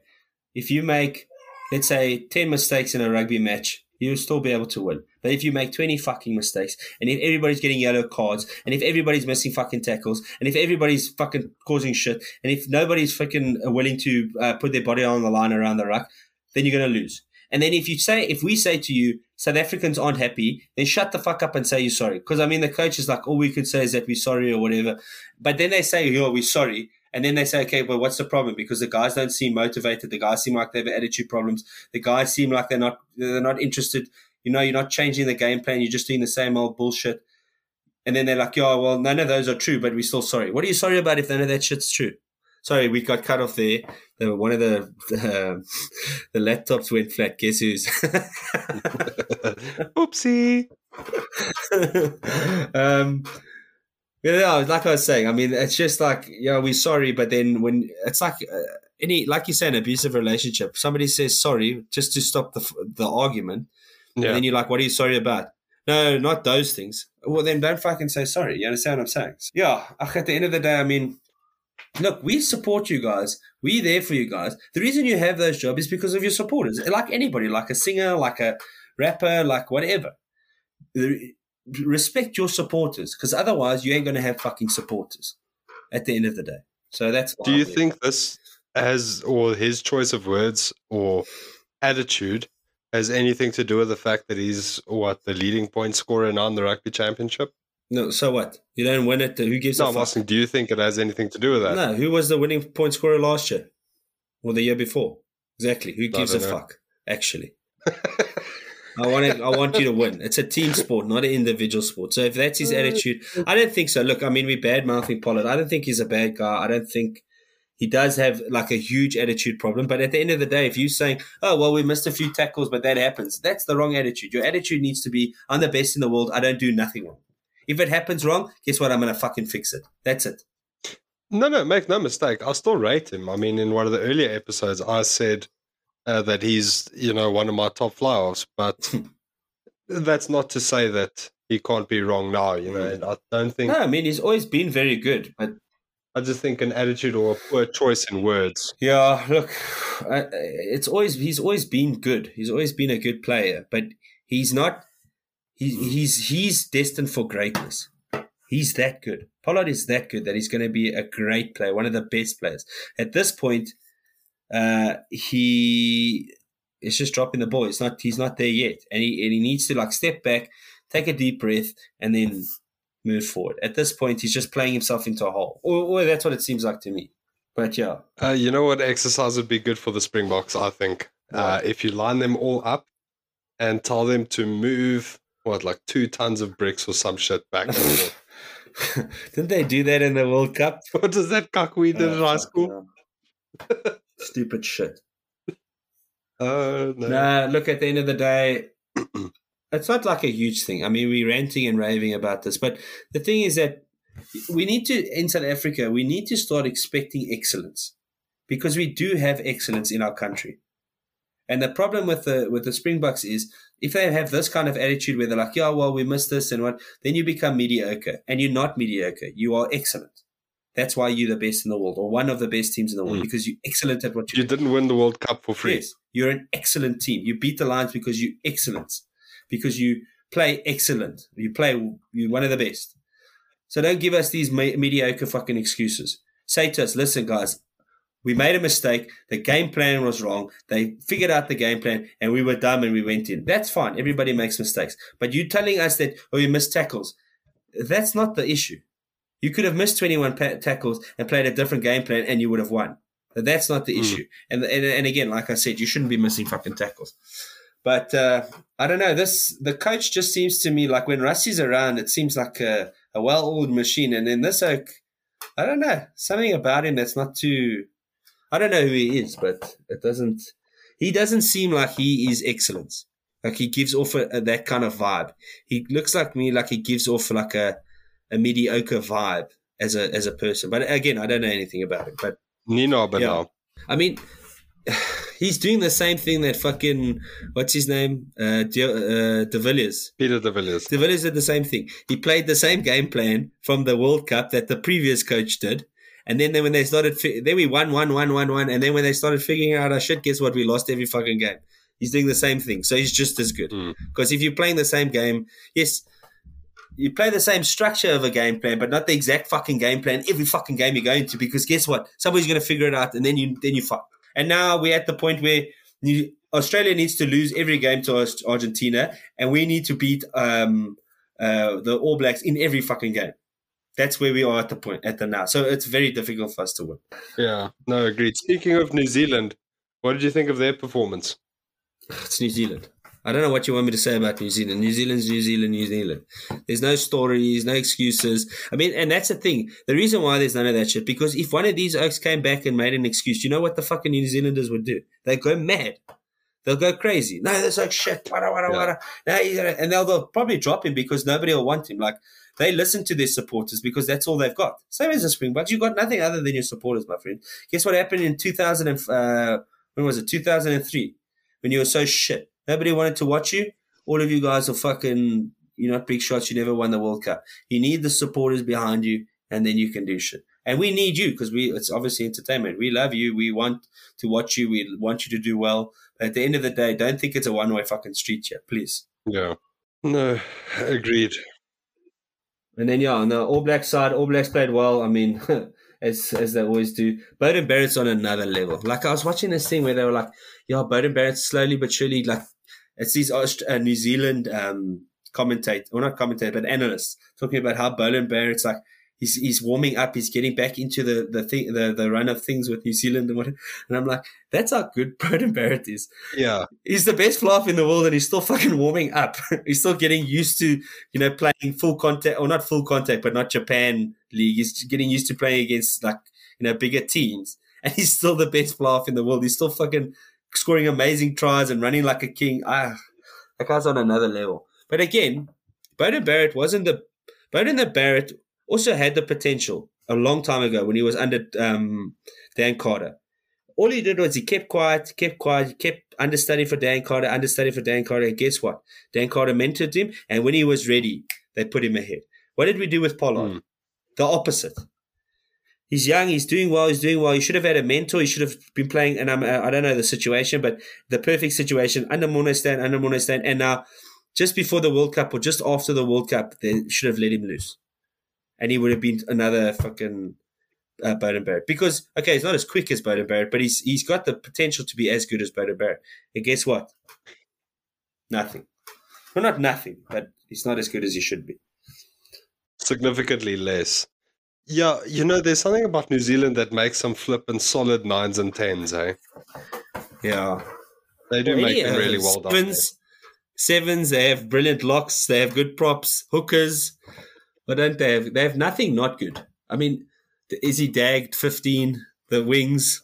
if you make let's say ten mistakes in a rugby match, you'll still be able to win. But if you make twenty fucking mistakes, and if everybody's getting yellow cards, and if everybody's missing fucking tackles, and if everybody's fucking causing shit, and if nobody's fucking willing to uh, put their body on the line around the ruck, then you're gonna lose. And then if you say, if we say to you, South Africans aren't happy, then shut the fuck up and say you're sorry. Because I mean, the coach is like, all we could say is that we're sorry or whatever. But then they say, yo, we're sorry. And then they say, okay, well, what's the problem? Because the guys don't seem motivated. The guys seem like they have attitude problems. The guys seem like they're not, they're not interested. You know, you're not changing the game plan. You're just doing the same old bullshit. And then they're like, yeah, well, none of those are true, but we're still sorry. What are you sorry about if none of that shit's true? Sorry, we got cut off there. The, one of the the, [LAUGHS] the laptops went flat. Guess who's? [LAUGHS] Oopsie. [LAUGHS] um, yeah, like I was saying, I mean, it's just like, yeah, we're sorry, but then when it's like uh, any, like you say, an abusive relationship, somebody says sorry just to stop the the argument, Yeah. and then you're like, what are you sorry about? No, not those things. Well, then don't fucking say sorry. You understand what I'm saying? Yeah. At the end of the day, I mean, look, we support you guys. We're there for you guys. The reason you have those jobs is because of your supporters. Like anybody, like a singer, like a rapper, like whatever. Respect your supporters because otherwise you ain't going to have fucking supporters at the end of the day. So that's. Do you think this has, or his choice of words or attitude has anything to do with the fact that he's what the leading point scorer now in the rugby championship? No, so what? You don't win it. Who gives no, a I'm fuck? asking, do you think it has anything to do with that? No, who was the winning point scorer last year or the year before? Exactly. Who gives a know. fuck? Actually, [LAUGHS] I want to, I want you to win. It's a team sport, not an individual sport. So if that's his uh, attitude, I don't think so. Look, I mean, we bad mouthing Pollard. I don't think he's a bad guy. I don't think he does have like a huge attitude problem. But at the end of the day, if you're saying, "Oh well, we missed a few tackles, but that happens," that's the wrong attitude. Your attitude needs to be, "I'm the best in the world. I don't do nothing wrong." If it happens wrong, guess what? I'm gonna fucking fix it. That's it. No, no, make no mistake. I still rate him. I mean, in one of the earlier episodes, I said uh, that he's, you know, one of my top fly-offs, but [LAUGHS] that's not to say that he can't be wrong now, you know. And I don't think, No, I mean he's always been very good, but I just think an attitude or a poor choice in words. Yeah, look, I- it's always he's always been good. He's always been a good player, but he's not. He, he's he's destined for greatness. He's that good. Pollard is that good that he's going to be a great player, one of the best players. At this point, uh, he is just dropping the ball. It's not. He's not there yet, and he and he needs to like step back, take a deep breath, and then move forward. At this point, he's just playing himself into a hole, or, or that's what it seems like to me. But yeah, Uh, you know what exercise would be good for the Springboks, I think? Uh, if you line them all up and tell them to move, what, like two tons of bricks or some shit back. [LAUGHS] [LAUGHS] Didn't they do that in the World Cup? [LAUGHS] What does that cock we did in Oh, high school? no. Stupid shit. Uh, no. Nah, look, at the end of the day, [CLEARS THROAT] it's not like a huge thing. I mean, we're ranting and raving about this, but the thing is that we need to, in South Africa, we need to start expecting excellence because we do have excellence in our country. And the problem with the with the Springboks is if they have this kind of attitude where they're like, yeah, well, we missed this and what, then you become mediocre. And you're not mediocre. You are excellent. That's why you're the best in the world or one of the best teams in the world Mm. because you're excellent at what you do. You didn't win the World Cup for free. Yes, you're an excellent team. You beat the Lions because you're excellent, because you play excellent. You play you're one of the best. So don't give us these me- mediocre fucking excuses. Say to us, listen, guys, we made a mistake. The game plan was wrong. They figured out the game plan, and we were dumb and we went in. That's fine. Everybody makes mistakes. But you telling us that oh you missed tackles, that's not the issue. You could have missed 21 pa- tackles and played a different game plan, and you would have won. That's not the Mm. issue. And, and and again, like I said, you shouldn't be missing fucking tackles. But uh, I don't know. This the coach just seems to me like when Rassie's around, it seems like a, a well-oiled machine. And then this oak, I don't know something about him that's not too. I don't know who he is, but it doesn't. He doesn't seem like he is excellence. Like he gives off a, a, that kind of vibe. He looks like me, like he gives off like a a mediocre vibe as a as a person. But again, I don't know anything about him. But Nino, but Yeah. I mean, [SIGHS] he's doing the same thing that fucking what's his name, uh, De, uh, De Villiers. Peter de Villiers. De Villiers did the same thing. He played the same game plan from the World Cup that the previous coach did. And then, then when they started, fi- then we won, one, one, one, one. And then when they started figuring out our shit, guess what? We lost every fucking game. He's doing the same thing. So he's just as good. Mm. Because if you're playing the same game, yes, you play the same structure of a game plan, but not the exact fucking game plan every fucking game you're going to. Because guess what? Somebody's going to figure it out, and then you then you fuck. And now we're at the point where you, Australia needs to lose every game to Argentina, and we need to beat um, uh, the All Blacks in every fucking game. That's where we are at the point at the now. So it's very difficult for us to win. Yeah, no, agreed. Speaking of New Zealand, what did you think of their performance? [SIGHS] It's New Zealand. I don't know what you want me to say about New Zealand. New Zealand's New Zealand, New Zealand. There's no stories, no excuses. I mean, and that's the thing. The reason why there's none of that shit, because if one of these oaks came back and made an excuse, you know what the fucking New Zealanders would do? They'd go mad. They'll go crazy. No, that's like shit. Wada, wada, Yeah. wada. No, he's gonna- and they'll, they'll probably drop him because nobody will want him. Like, they listen to their supporters because that's all they've got. Same as the Springboks. You've got nothing other than your supporters, my friend. Guess what happened in 2000 and, uh, when was it? 2003 when you were so shit. Nobody wanted to watch you. All of you guys are fucking you're not big shots, you never won the World Cup. You need the supporters behind you, and then you can do shit. And we need you because we it's obviously entertainment. We love you. We want to watch you. We want you to do well. But at the end of the day, don't think it's a one way fucking street here, please. Yeah. No, agreed. And then yeah, on the All Black side, All Blacks played well. I mean, [LAUGHS] as as they always do. Beauden Barrett's on another level. Like I was watching this thing where they were like, yeah, Beauden Barrett slowly but surely like it's these uh, New Zealand um commentate or not commentate but analysts talking about how Beauden Barrett's like he's he's warming up, he's getting back into the the thing the, the run of things with New Zealand and what and I'm like, that's how good [LAUGHS] Beauden Barrett is. Yeah. He's the best fluff in the world and he's still fucking warming up. [LAUGHS] he's still getting used to, you know, playing full contact or not full contact, but not Japan league. He's getting used to playing against like, you know, bigger teams. And he's still the best fluff in the world. He's still fucking scoring amazing tries and running like a king. Ah, that guy's on another level. But again, Beauden Barrett wasn't the Beauden the Barrett also had the potential a long time ago when he was under um, Dan Carter. All he did was he kept quiet, kept quiet, he kept understudy for Dan Carter, understudy for Dan Carter. And guess what? Dan Carter mentored him, and when he was ready, they put him ahead. What did we do with Pollard? Mm. The opposite. He's young. He's doing well. He's doing well. He should have had a mentor. He should have been playing. And I'm, I don't know the situation, but the perfect situation under Morné Steyn, under Morné Steyn, and now just before the World Cup or just after the World Cup, they should have let him loose and he would have been another fucking uh, Beauden Barrett. Because okay, he's not as quick as Beauden Barrett, but he's he's got the potential to be as good as Beauden Barrett. And guess what? Nothing. Well, not nothing, but he's not as good as he should be. Significantly less. Yeah, you know, there's something about New Zealand that makes them flip in solid nines and tens, eh? Yeah, They do Well, make any, them really well done. Sevens, sevens. They have brilliant locks. They have good props, hookers. What don't they have? They have nothing not good. I mean, the Izzy Dagged fifteen, the wings.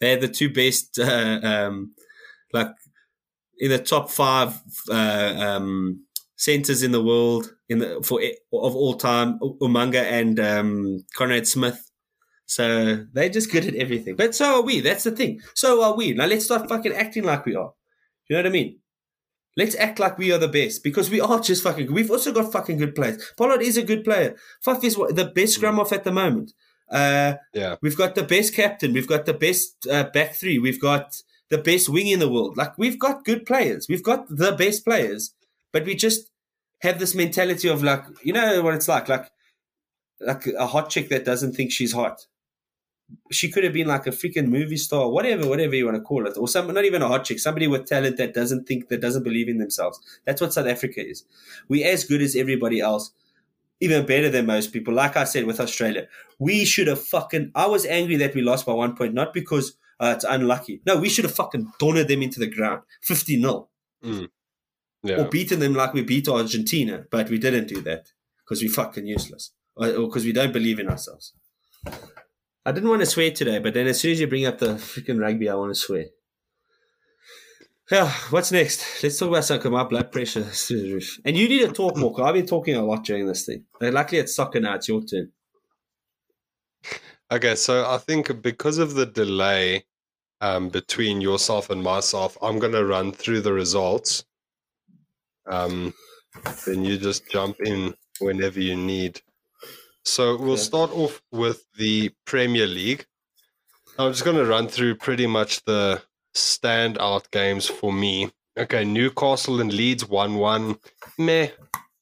They're the two best, uh, um, like in the top five uh, um, centers in the world in the for of all time. Umaga and um, Conrad Smith. So they're just good at everything. But so are we. That's the thing. So are we. Now let's start fucking acting like we are. You know what I mean? Let's act like we are the best because we are just fucking. Good. We've also got fucking good players. Pollard is a good player. Fuck is the best scrumhalf at the moment. Uh, Yeah. we've got the best captain. We've got the best uh, back three. We've got the best wing in the world. Like we've got good players. We've got the best players, but we just have this mentality of like, you know what it's like, like, like a hot chick that doesn't think she's hot. She could have been like a freaking movie star, whatever, whatever you want to call it, or some, not even a hot chick, somebody with talent that doesn't think, that doesn't believe in themselves. That's what South Africa is. We're as good as everybody else, even better than most people. Like I said with Australia, we should have fucking. I was angry that we lost by one point, not because uh, it's unlucky. No, we should have fucking donnered them into the ground, fifty 0 Yeah. or beaten them like we beat Argentina, but we didn't do that because we're fucking useless or because we don't believe in ourselves. I didn't want to swear today, but then as soon as you bring up the freaking rugby, I want to swear. [SIGHS] Yeah, what's next? Let's talk about something. My blood pressure is through the roof. And you need to talk more. 'cause I've been talking a lot during this thing. Uh, Luckily, it's soccer now. It's your turn. Okay, so I think because of the delay um, between yourself and myself, I'm going to run through the results. Um, then you just jump in whenever you need. So we'll start off with the Premier League. I'm just going to run through pretty much the standout games for me. Okay, Newcastle and Leeds 1 1. Meh.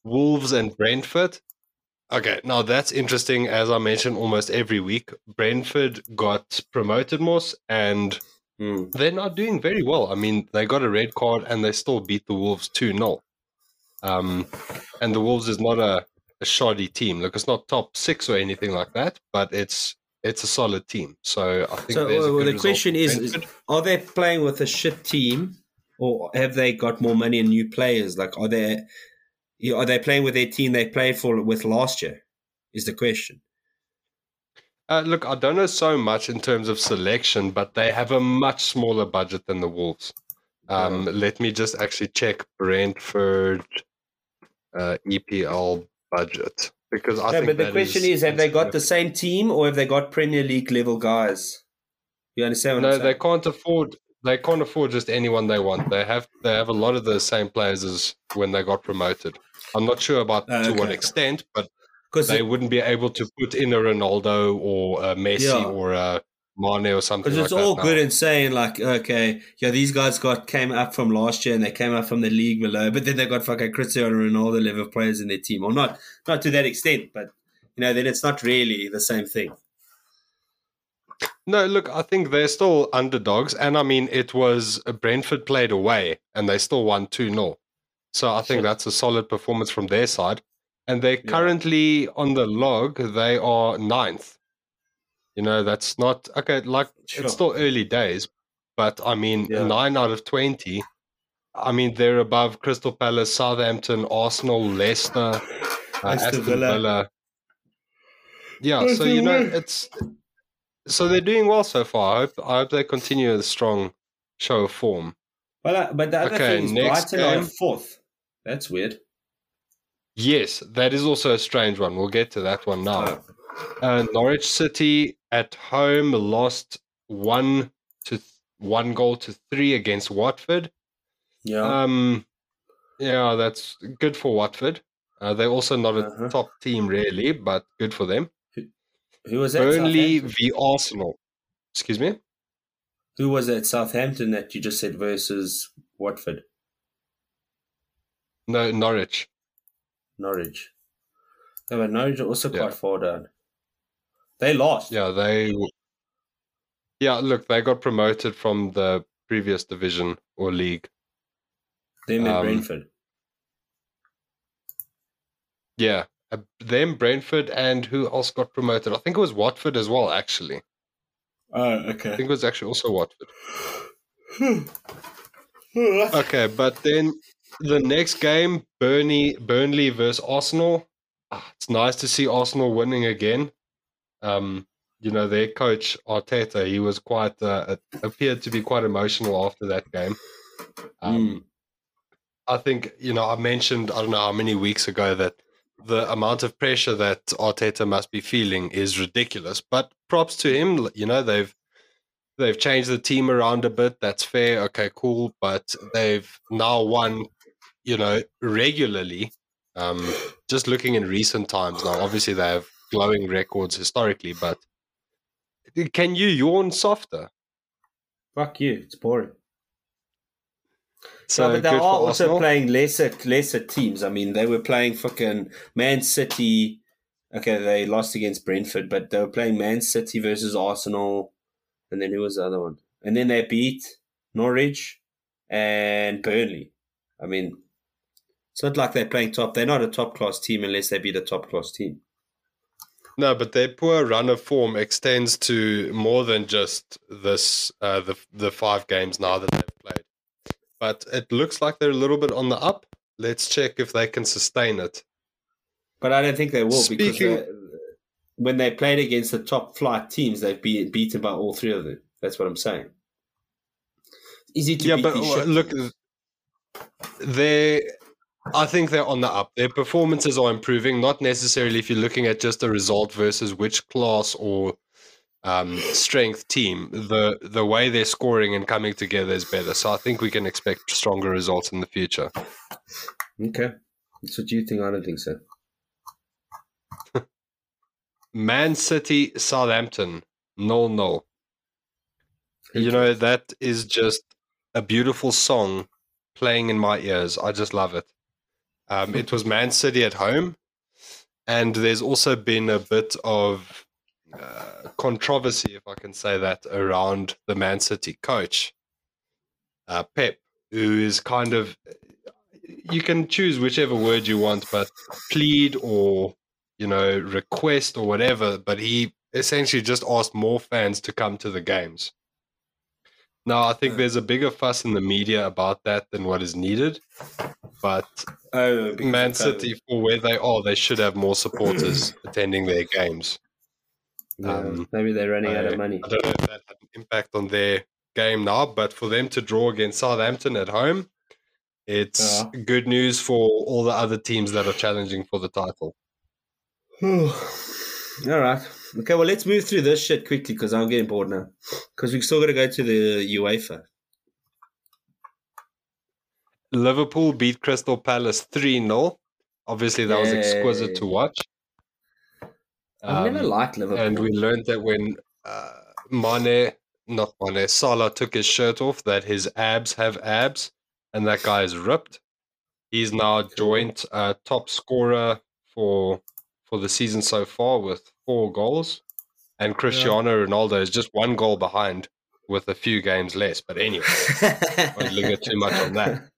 Wolves and Brentford. Okay, now that's interesting. As I mentioned almost every week, Brentford got promoted, Moss, and Hmm. they're not doing very well. I mean, they got a red card and they still beat the Wolves 2 0. Um, and the Wolves is not a, a shoddy team. Look, it's not top six or anything like that, but it's it's a solid team. So I think So there's a well, the question is, is: Are they playing with a shit team, or have they got more money and new players? Like, are they are they playing with their team they played for with last year? Is the question. Uh, look, I don't know so much in terms of selection, but they have a much smaller budget than the Wolves. Um, Let me just actually check Brentford uh, EPL budget because I no, think but the question is, have they got the same team or have they got Premier League level guys? You understand what No, I'm they saying? can't afford. They can't afford just anyone they want. They have they have a lot of the same players as when they got promoted. I'm not sure about Oh, to what extent, but Because they wouldn't be able to put in a Ronaldo or a Messi Yeah. or a Mane or something Because like it's that. all now. good in saying like, okay, yeah, these guys got came up from last year and they came up from the league below, but then they got fucking Cristiano Ronaldo the level players in their team, or not, not to that extent, but you know, then it's not really the same thing. No, look, I think they're still underdogs. And I mean, it was uh, Brentford played away and they still won 2 0. So I think that's a solid performance from their side. And they're Yeah. currently on the log, they are ninth. You know, that's not okay, like Sure. it's still early days, but I mean, Yeah. nine out of 20. I mean, they're above Crystal Palace, Southampton, Arsenal, Leicester, uh, Aston Villa. Villa. Yeah, so you know, it's so they're doing well so far. I hope, I hope they continue a strong show of form. Well, uh, but the other Okay, thing is next Brighton are game. fourth. That's weird. Yes, that is also a strange one. We'll get to that one now. Uh, Norwich City at home lost one to th- one goal to three against Watford. Yeah. Um, yeah, that's good for Watford. Uh, they're also not a Uh-huh. top team really, but good for them. Who was that? Burnley v Arsenal. Excuse me. Who was that Southampton that you just said versus Watford? No, Norwich. Norwich. Yeah, but Norwich are also Yeah. quite far down. They lost. Yeah, they. Yeah, look, they got promoted from the previous division or league. Them and Um, Brentford. Yeah, uh, them, Brentford, and who else got promoted? I think it was Watford as well. Actually, Oh, okay. I think it was actually also Watford. [SIGHS] Okay, but then the next game, Burnley, Burnley versus Arsenal. Ah, It's nice to see Arsenal winning again. Um, you know, their coach Arteta, he was quite uh, appeared to be quite emotional after that game. Um, I think you know I mentioned I don't know how many weeks ago that the amount of pressure that Arteta must be feeling is ridiculous. But props to him. You know they've they've changed the team around a bit. That's fair. Okay, cool. But they've now won. You know regularly. Um, just looking in recent times now. Obviously they have glowing records historically, but can you yawn softer? Fuck you. It's boring. So no, but they are also Arsenal. playing lesser lesser teams. I mean, they were playing fucking Man City. Okay, they lost against Brentford, but they were playing Man City versus Arsenal, and then who was the other one? And then they beat Norwich and Burnley. I mean, it's not like they're playing top. They're not a top class team unless they beat a top class team. No, but their poor run of form extends to more than just this uh, the the five games now that they've played. But it looks like they're a little bit on the up. Let's check if they can sustain it. But I don't think they will because Speaking- they, when they played against the top flight teams, they've been beaten by all three of them. That's what I'm saying. Easy to yeah, beat but look, they. I think they're on the up. Their performances are improving. Not necessarily if you're looking at just the result versus which class or um, strength team. The the way they're scoring and coming together is better. So I think we can expect stronger results in the future. Okay. That's what you think. I don't think so. [LAUGHS] Man City, Southampton, no, no. You know that is just a beautiful song playing in my ears. I just love it. Um, it was Man City at home, and there's also been a bit of uh, controversy, if I can say that, around the Man City coach, uh, Pep, who is kind of you can choose whichever word you want, but plead or you know request or whatever. But he essentially just asked more fans to come to the games. Now, I think Uh. there's a bigger fuss in the media about that than what is needed. But Oh, Man. City, for where they are, they should have more supporters [LAUGHS] attending their games. Yeah, um, maybe they're running out of money. I don't know if that had an impact on their game now, but for them to draw against Southampton at home, it's Yeah. good news for all the other teams that are challenging for the title. [SIGHS] All right. Okay, well, let's move through this shit quickly because I'm getting bored now. Because we still got to go to the UEFA. Liverpool beat Crystal Palace 3 0 Obviously, that was exquisite to Yay. watch. I've never Um, liked Liverpool. and we learned that when uh, Mane, not Mane, Salah took his shirt off, that his abs have abs, and that guy is ripped. He's now joint uh, top scorer for for the season so far with four goals, and Cristiano Ronaldo is just one goal behind with a few games less. But anyway, [LAUGHS] won't linger too much on that.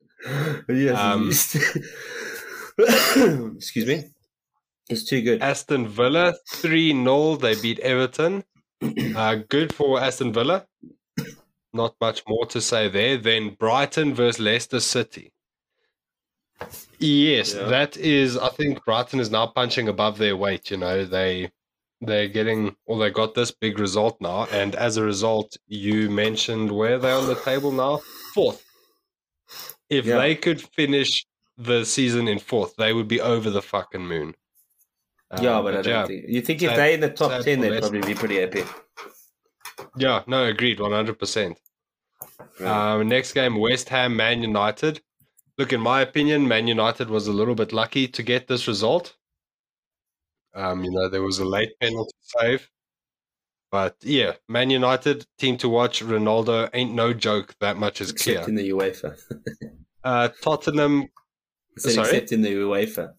Yes, Um, [COUGHS] Excuse me. It's too good. Aston Villa 3 0. They beat Everton. [COUGHS] Uh, good for Aston Villa. Not much more to say there. Then Brighton versus Leicester City. Yes, Yeah. that is. I think Brighton is now punching above their weight. You know, they they're getting or they got this big result now, and as a result, you mentioned where they're on the table now, fourth. If Yeah. they could finish the season in fourth, they would be over the fucking moon. yeah, Um, but I don't yeah, think you think if sad- they're in the top ten, they'd probably be pretty happy. Yeah, no, agreed, one hundred percent. Um, next game, West Ham, Man United. Look, in my opinion, Man United was a little bit lucky to get this result. Um, you know, there was a late penalty save, but yeah, Man United team to watch. Ronaldo ain't no joke. That much is except clear. in the UEFA. [LAUGHS] Uh, Tottenham, I said Sorry? except in the UEFA.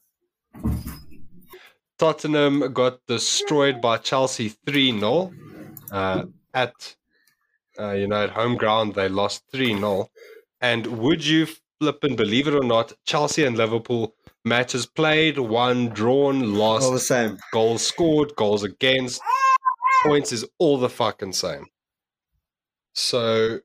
Tottenham got destroyed by Chelsea three 0 uh, at uh, you know at home ground. They lost three 0 And would you flip and believe it or not, Chelsea and Liverpool matches played, won, drawn, lost, All the same. goals scored, goals against, points is all the fucking same. So,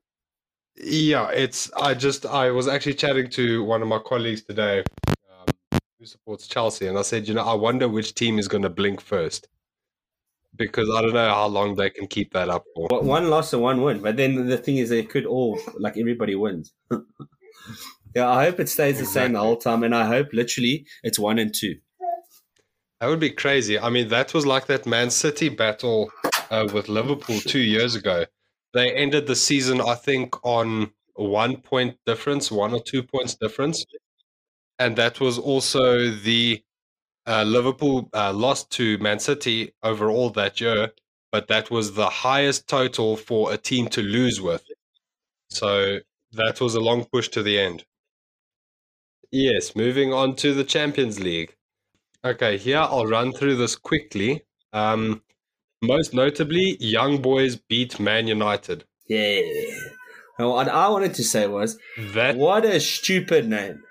yeah, it's. I just I was actually chatting to one of my colleagues today um, who supports Chelsea, and I said, you know, I wonder which team is going to blink first because I don't know how long they can keep that up for. But one loss and one win. But then the thing is, they could all like everybody wins. [LAUGHS] yeah, I hope it stays the same the whole time, and I hope literally it's one and two. That would be crazy. I mean, that was like that Man City battle uh, with Liverpool two years ago. They ended the season, I think, on one point difference, one or two points difference. And that was also the uh, Liverpool uh, lost to Man City overall that year, but that was the highest total for a team to lose with. So that was a long push to the end. Yes, moving on to the Champions League. Okay, here I'll run through this quickly. Um, most notably, Young Boys beat Man United. Yeah. And what I wanted to say was, That what a stupid name.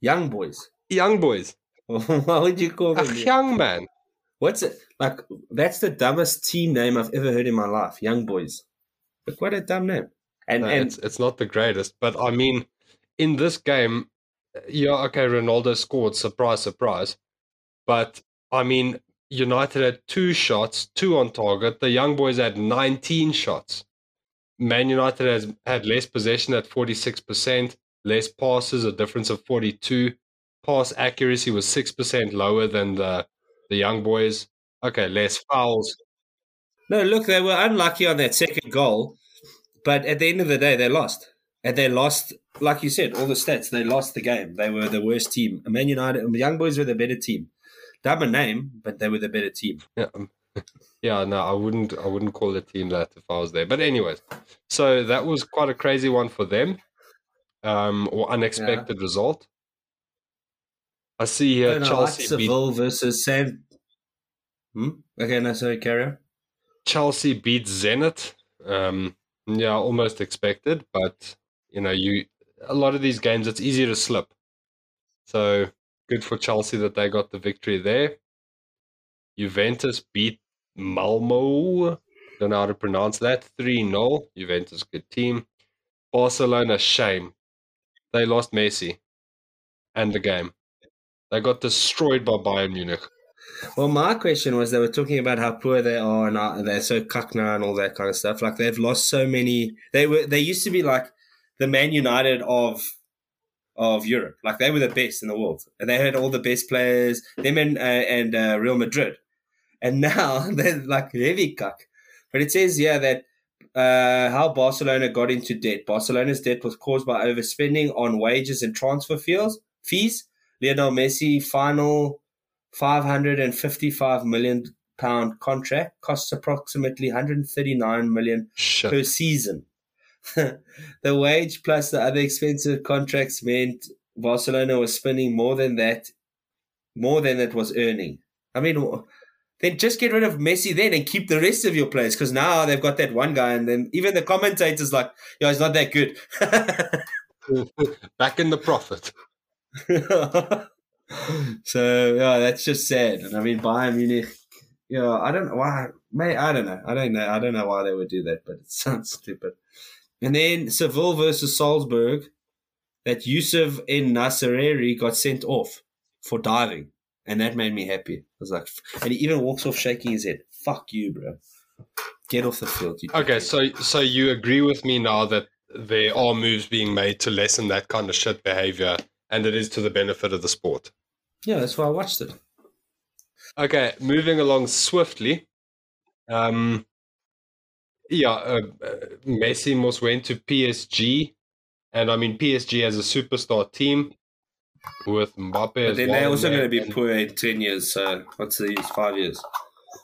Young boys. Young Boys, [LAUGHS] Why would you call a them? young man. What's it like? That's the dumbest team name I've ever heard in my life. Young boys. Look, what a dumb name. And No, and it's it's not the greatest, but I mean, in this game, yeah, okay, Ronaldo scored, surprise, surprise, but I mean, United had two shots, two on target. The Young Boys had 19 shots. Man United has had less possession at 46%, less passes, a difference of 42. Pass accuracy was 6% lower than the the Young Boys. Okay, less fouls. no, look, they were unlucky on that second goal, but at the end of the day, they lost. And they lost, like you said, all the stats. They lost the game. They were the worst team. Man United, the Young Boys were the better team. Dumber name, but they were the better team. Yeah, [LAUGHS] yeah, no, I wouldn't. I wouldn't call the team that if I was there. But anyways, so that was quite a crazy one for them, um, or unexpected result. I see here I like Chelsea beat versus San. Hmm? Okay, no, sorry, carry on. Chelsea beat Zenit. Um, yeah, almost expected, but you know, you a lot of these games it's easy to slip. So good for Chelsea that they got the victory there. Juventus beat Malmo. Don't know how to pronounce that. 3 0. Juventus, good team. Barcelona, shame. They lost Messi and the game. They got destroyed by Bayern Munich. Well, my question was they were talking about how poor they are and they're so cuckna and all that kind of stuff. Like they've lost so many. They were they used to be like the Man United of of Europe. Like they were the best in the world, and they had all the best players. Them and uh, and uh, Real Madrid, and [LAUGHS] now they're like heavy cuck. But it says yeah that uh, how Barcelona got into debt. Barcelona's debt was caused by overspending on wages and transfer fees. Fees Lionel Messi final 555 million pound contract costs approximately 139 million Shit. per season. [LAUGHS] the wage plus the other expensive contracts meant Barcelona was spending more than that, more than it was earning. I mean, then just get rid of Messi then and keep the rest of your players because now they've got that one guy, and then even the commentators like, "Yo, he's not that good." [LAUGHS] Back in the profit. [LAUGHS] so yeah, that's just sad. And I mean, Bayern Munich. Yeah, I don't know why. May I don't know. I don't know. I don't know why they would do that, but it sounds stupid. And then Seville versus Salzburg, that Youssef En-Nesyri got sent off for diving, and that made me happy. I was like, and he even walks off shaking his head. Fuck you, bro. Get off the field. You Okay, so so you agree with me now that there are moves being made to lessen that kind of shit behavior, and it is to the benefit of the sport. yeah, that's why I watched it. Okay, moving along swiftly. Um, yeah, uh, uh, Messi must went to PSG, and I mean PSG as a superstar team with Mbappe. But then they're also going to be poor in ten years. So what's the use? Five years.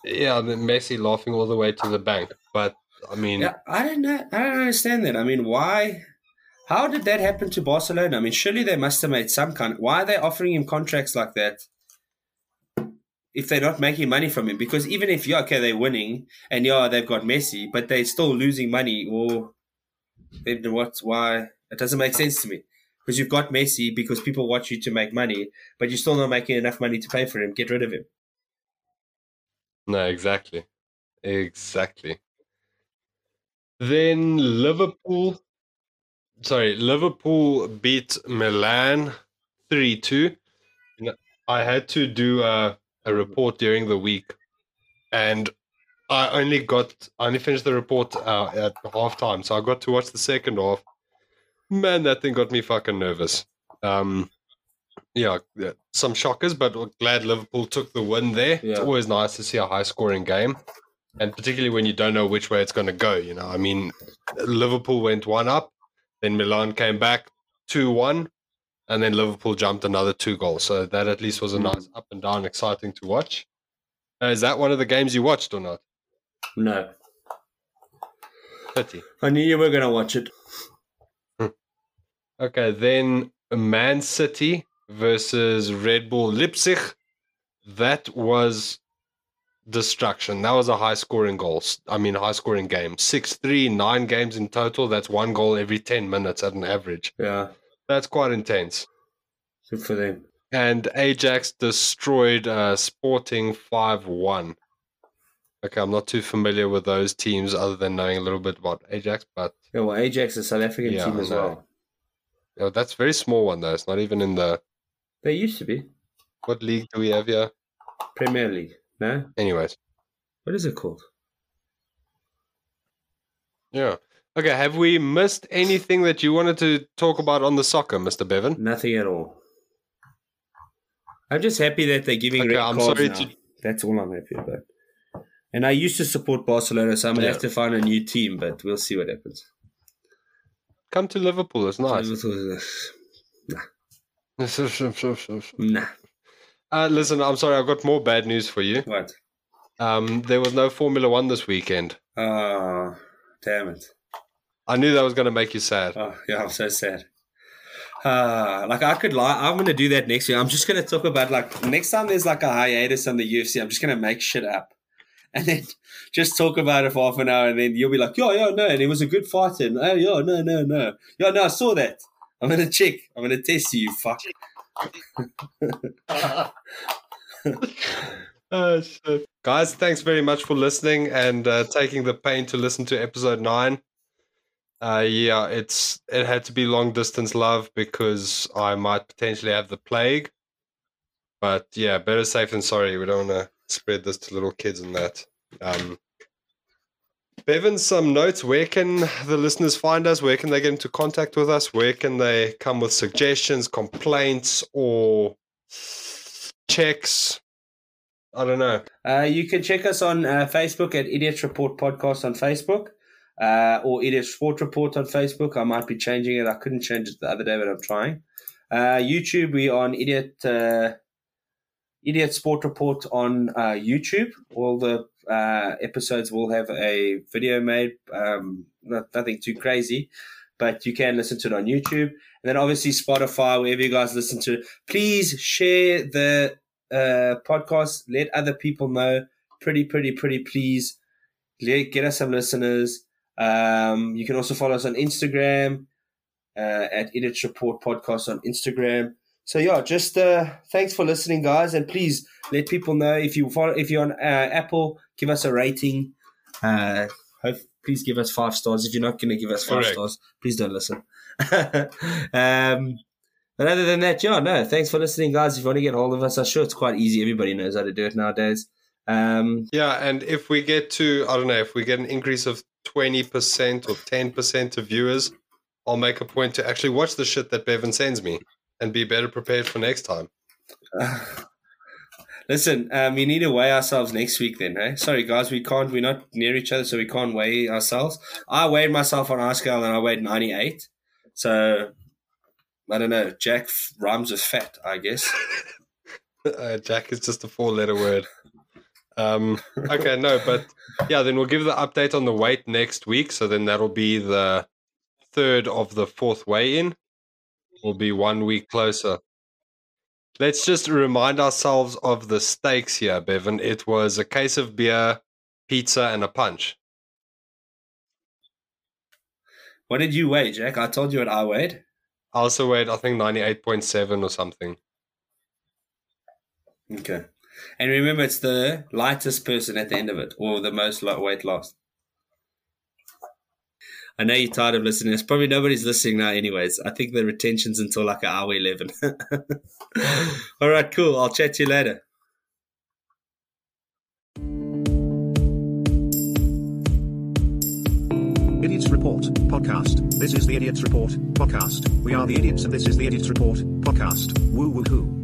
Yeah, Messi laughing all the way to the bank, but I mean, Yeah, I don't know. I don't understand that. I mean, why? How did that happen to Barcelona? I mean, surely they must have made some kind. Why are they offering him contracts like that? If they're not making money from him, because even if yeah, okay, they're winning and yeah, they've got Messi, but they're still losing money. Or then what's Why? It doesn't make sense to me. Because you've got Messi, because people want you to make money, but you're still not making enough money to pay for him. Get rid of him. No, exactly. Exactly. Then Liverpool, sorry, Liverpool beat Milan 3 2. I had to do a, a report during the week, and I only got, I only finished the report uh, at halftime, so I got to watch the second half. Man, that thing got me fucking nervous. Um, yeah, some shockers, but we're glad Liverpool took the win there. It's Yeah. always nice to see a high scoring game, and particularly when you don't know which way it's going to go. You know, I mean, Liverpool went one up, then Milan came back 2 1, and then Liverpool jumped another two goals. So that at least was a nice up and down, exciting to watch. Uh, is that one of the games you watched or not? No, Pity. I knew you were going to watch it. Okay, then Man City versus Red Bull Leipzig. That was destruction. That was a high scoring goal. I mean, high scoring game. 6 3, nine games in total. That's one goal every 10 minutes at an average. Yeah, That's quite intense. good for them. And Ajax destroyed uh, Sporting 5 1. Okay, I'm not too familiar with those teams other than knowing a little bit about Ajax, but Yeah, well, Ajax, is a South African Yeah, team as well. oh, that's a very small one, though. It's not even in the. They used to be What league do we have here? Premier League. No, Anyways. what is it called? Yeah. Okay. Have we missed anything that you wanted to talk about on the soccer, Mr. Bevan? Nothing at all. I'm just happy that they're giving Okay, red I'm cards sorry now. to- That's all I'm happy about. And I used to support Barcelona, so I'm gonna Yeah. have to find a new team, but we'll see what happens. Come to Liverpool. It's nice. Nah, [LAUGHS] uh, listen, I'm sorry. I've got more bad news for you. what? Um, there was no Formula One this weekend. Oh, damn it. I knew that was going to make you sad. Oh, yeah, I'm so sad. Uh, like I could lie. I'm gonna do that next year. I'm just gonna talk about like next time there's like a hiatus on the UFC. I'm just gonna make shit up, [LAUGHS] and then just talk about it for half an hour, and then you'll be like, "Yo, yo, no," and it was a good fight, and oh, yo, no, no, no, yo, no, I saw that. I'm gonna check. I'm gonna test you, fuck. [LAUGHS] [LAUGHS] Oh, shit. Guys, thanks very much for listening and uh, taking the pain to listen to episode nine. Uh, yeah, it's it had to be long distance love because I might potentially have the plague. But yeah, better safe than sorry. We don't want to spread this to little kids and that. Um, Bevan, some notes. Where can the listeners find us? Where can they get into contact with us? Where can they come with suggestions, complaints, or checks? I don't know. Uh, you can check us on uh, Facebook at Idiots Report Podcast on Facebook, uh, or Idiot Sport Report on Facebook. I might be changing it. I couldn't change it the other day, but I'm trying. Uh, YouTube, we on Idiot uh, Idiot Sport Report on uh, YouTube. All the uh, episodes will have a video made. Um, not, nothing too crazy, but you can listen to it on YouTube. And then obviously Spotify, wherever you guys listen to. Please share the uh, podcast. Let other people know. Pretty, pretty, pretty please. Get us some listeners. Um, you can also follow us on Instagram uh, at Edit Report Podcast on Instagram. So yeah, just uh, thanks for listening, guys, and please let people know if you follow, if you're on uh, Apple, give us a rating. Uh, hope, please give us five stars. If you're not going to give us five Correct. stars, please don't listen. [LAUGHS] um, but other than that, yeah, no, thanks for listening, guys. If you want to get hold of us, I'm sure it's quite easy. Everybody knows how to do it nowadays. Um, Yeah, and if we get to, I don't know, if we get an increase of 20% or 10% of viewers, I'll make a point to actually watch the shit that Bevan sends me and be better prepared for next time. [SIGHS] Listen, um, we need to weigh ourselves next week then, eh? Sorry, guys, we can't, we're not near each other, so we can't weigh ourselves. I weighed myself on our scale and I weighed 98. So, I don't know. Jack rhymes with fat, I guess. [LAUGHS] Uh, Jack is just a four letter word. Um, [LAUGHS] okay, no, but yeah, then we'll give the update on the weight next week. So then that'll be the third of the fourth weigh in. We'll be one week closer. Let's just remind ourselves of the stakes here, Bevan. It was a case of beer, pizza, and a punch. What did you weigh, Jack? I told you what I weighed. I also weighed, I think, 98.7 or something. Okay. And remember, it's the lightest person at the end of it, or the most weight lost. I know you're tired of listening. It's probably nobody's listening now, anyways. I think the retention's until like an hour 11. [LAUGHS] All right, cool. I'll chat to you later. Idiots Report podcast. This is the Idiots Report podcast. We are the idiots and this is the Idiots Report podcast. Woo woo hoo.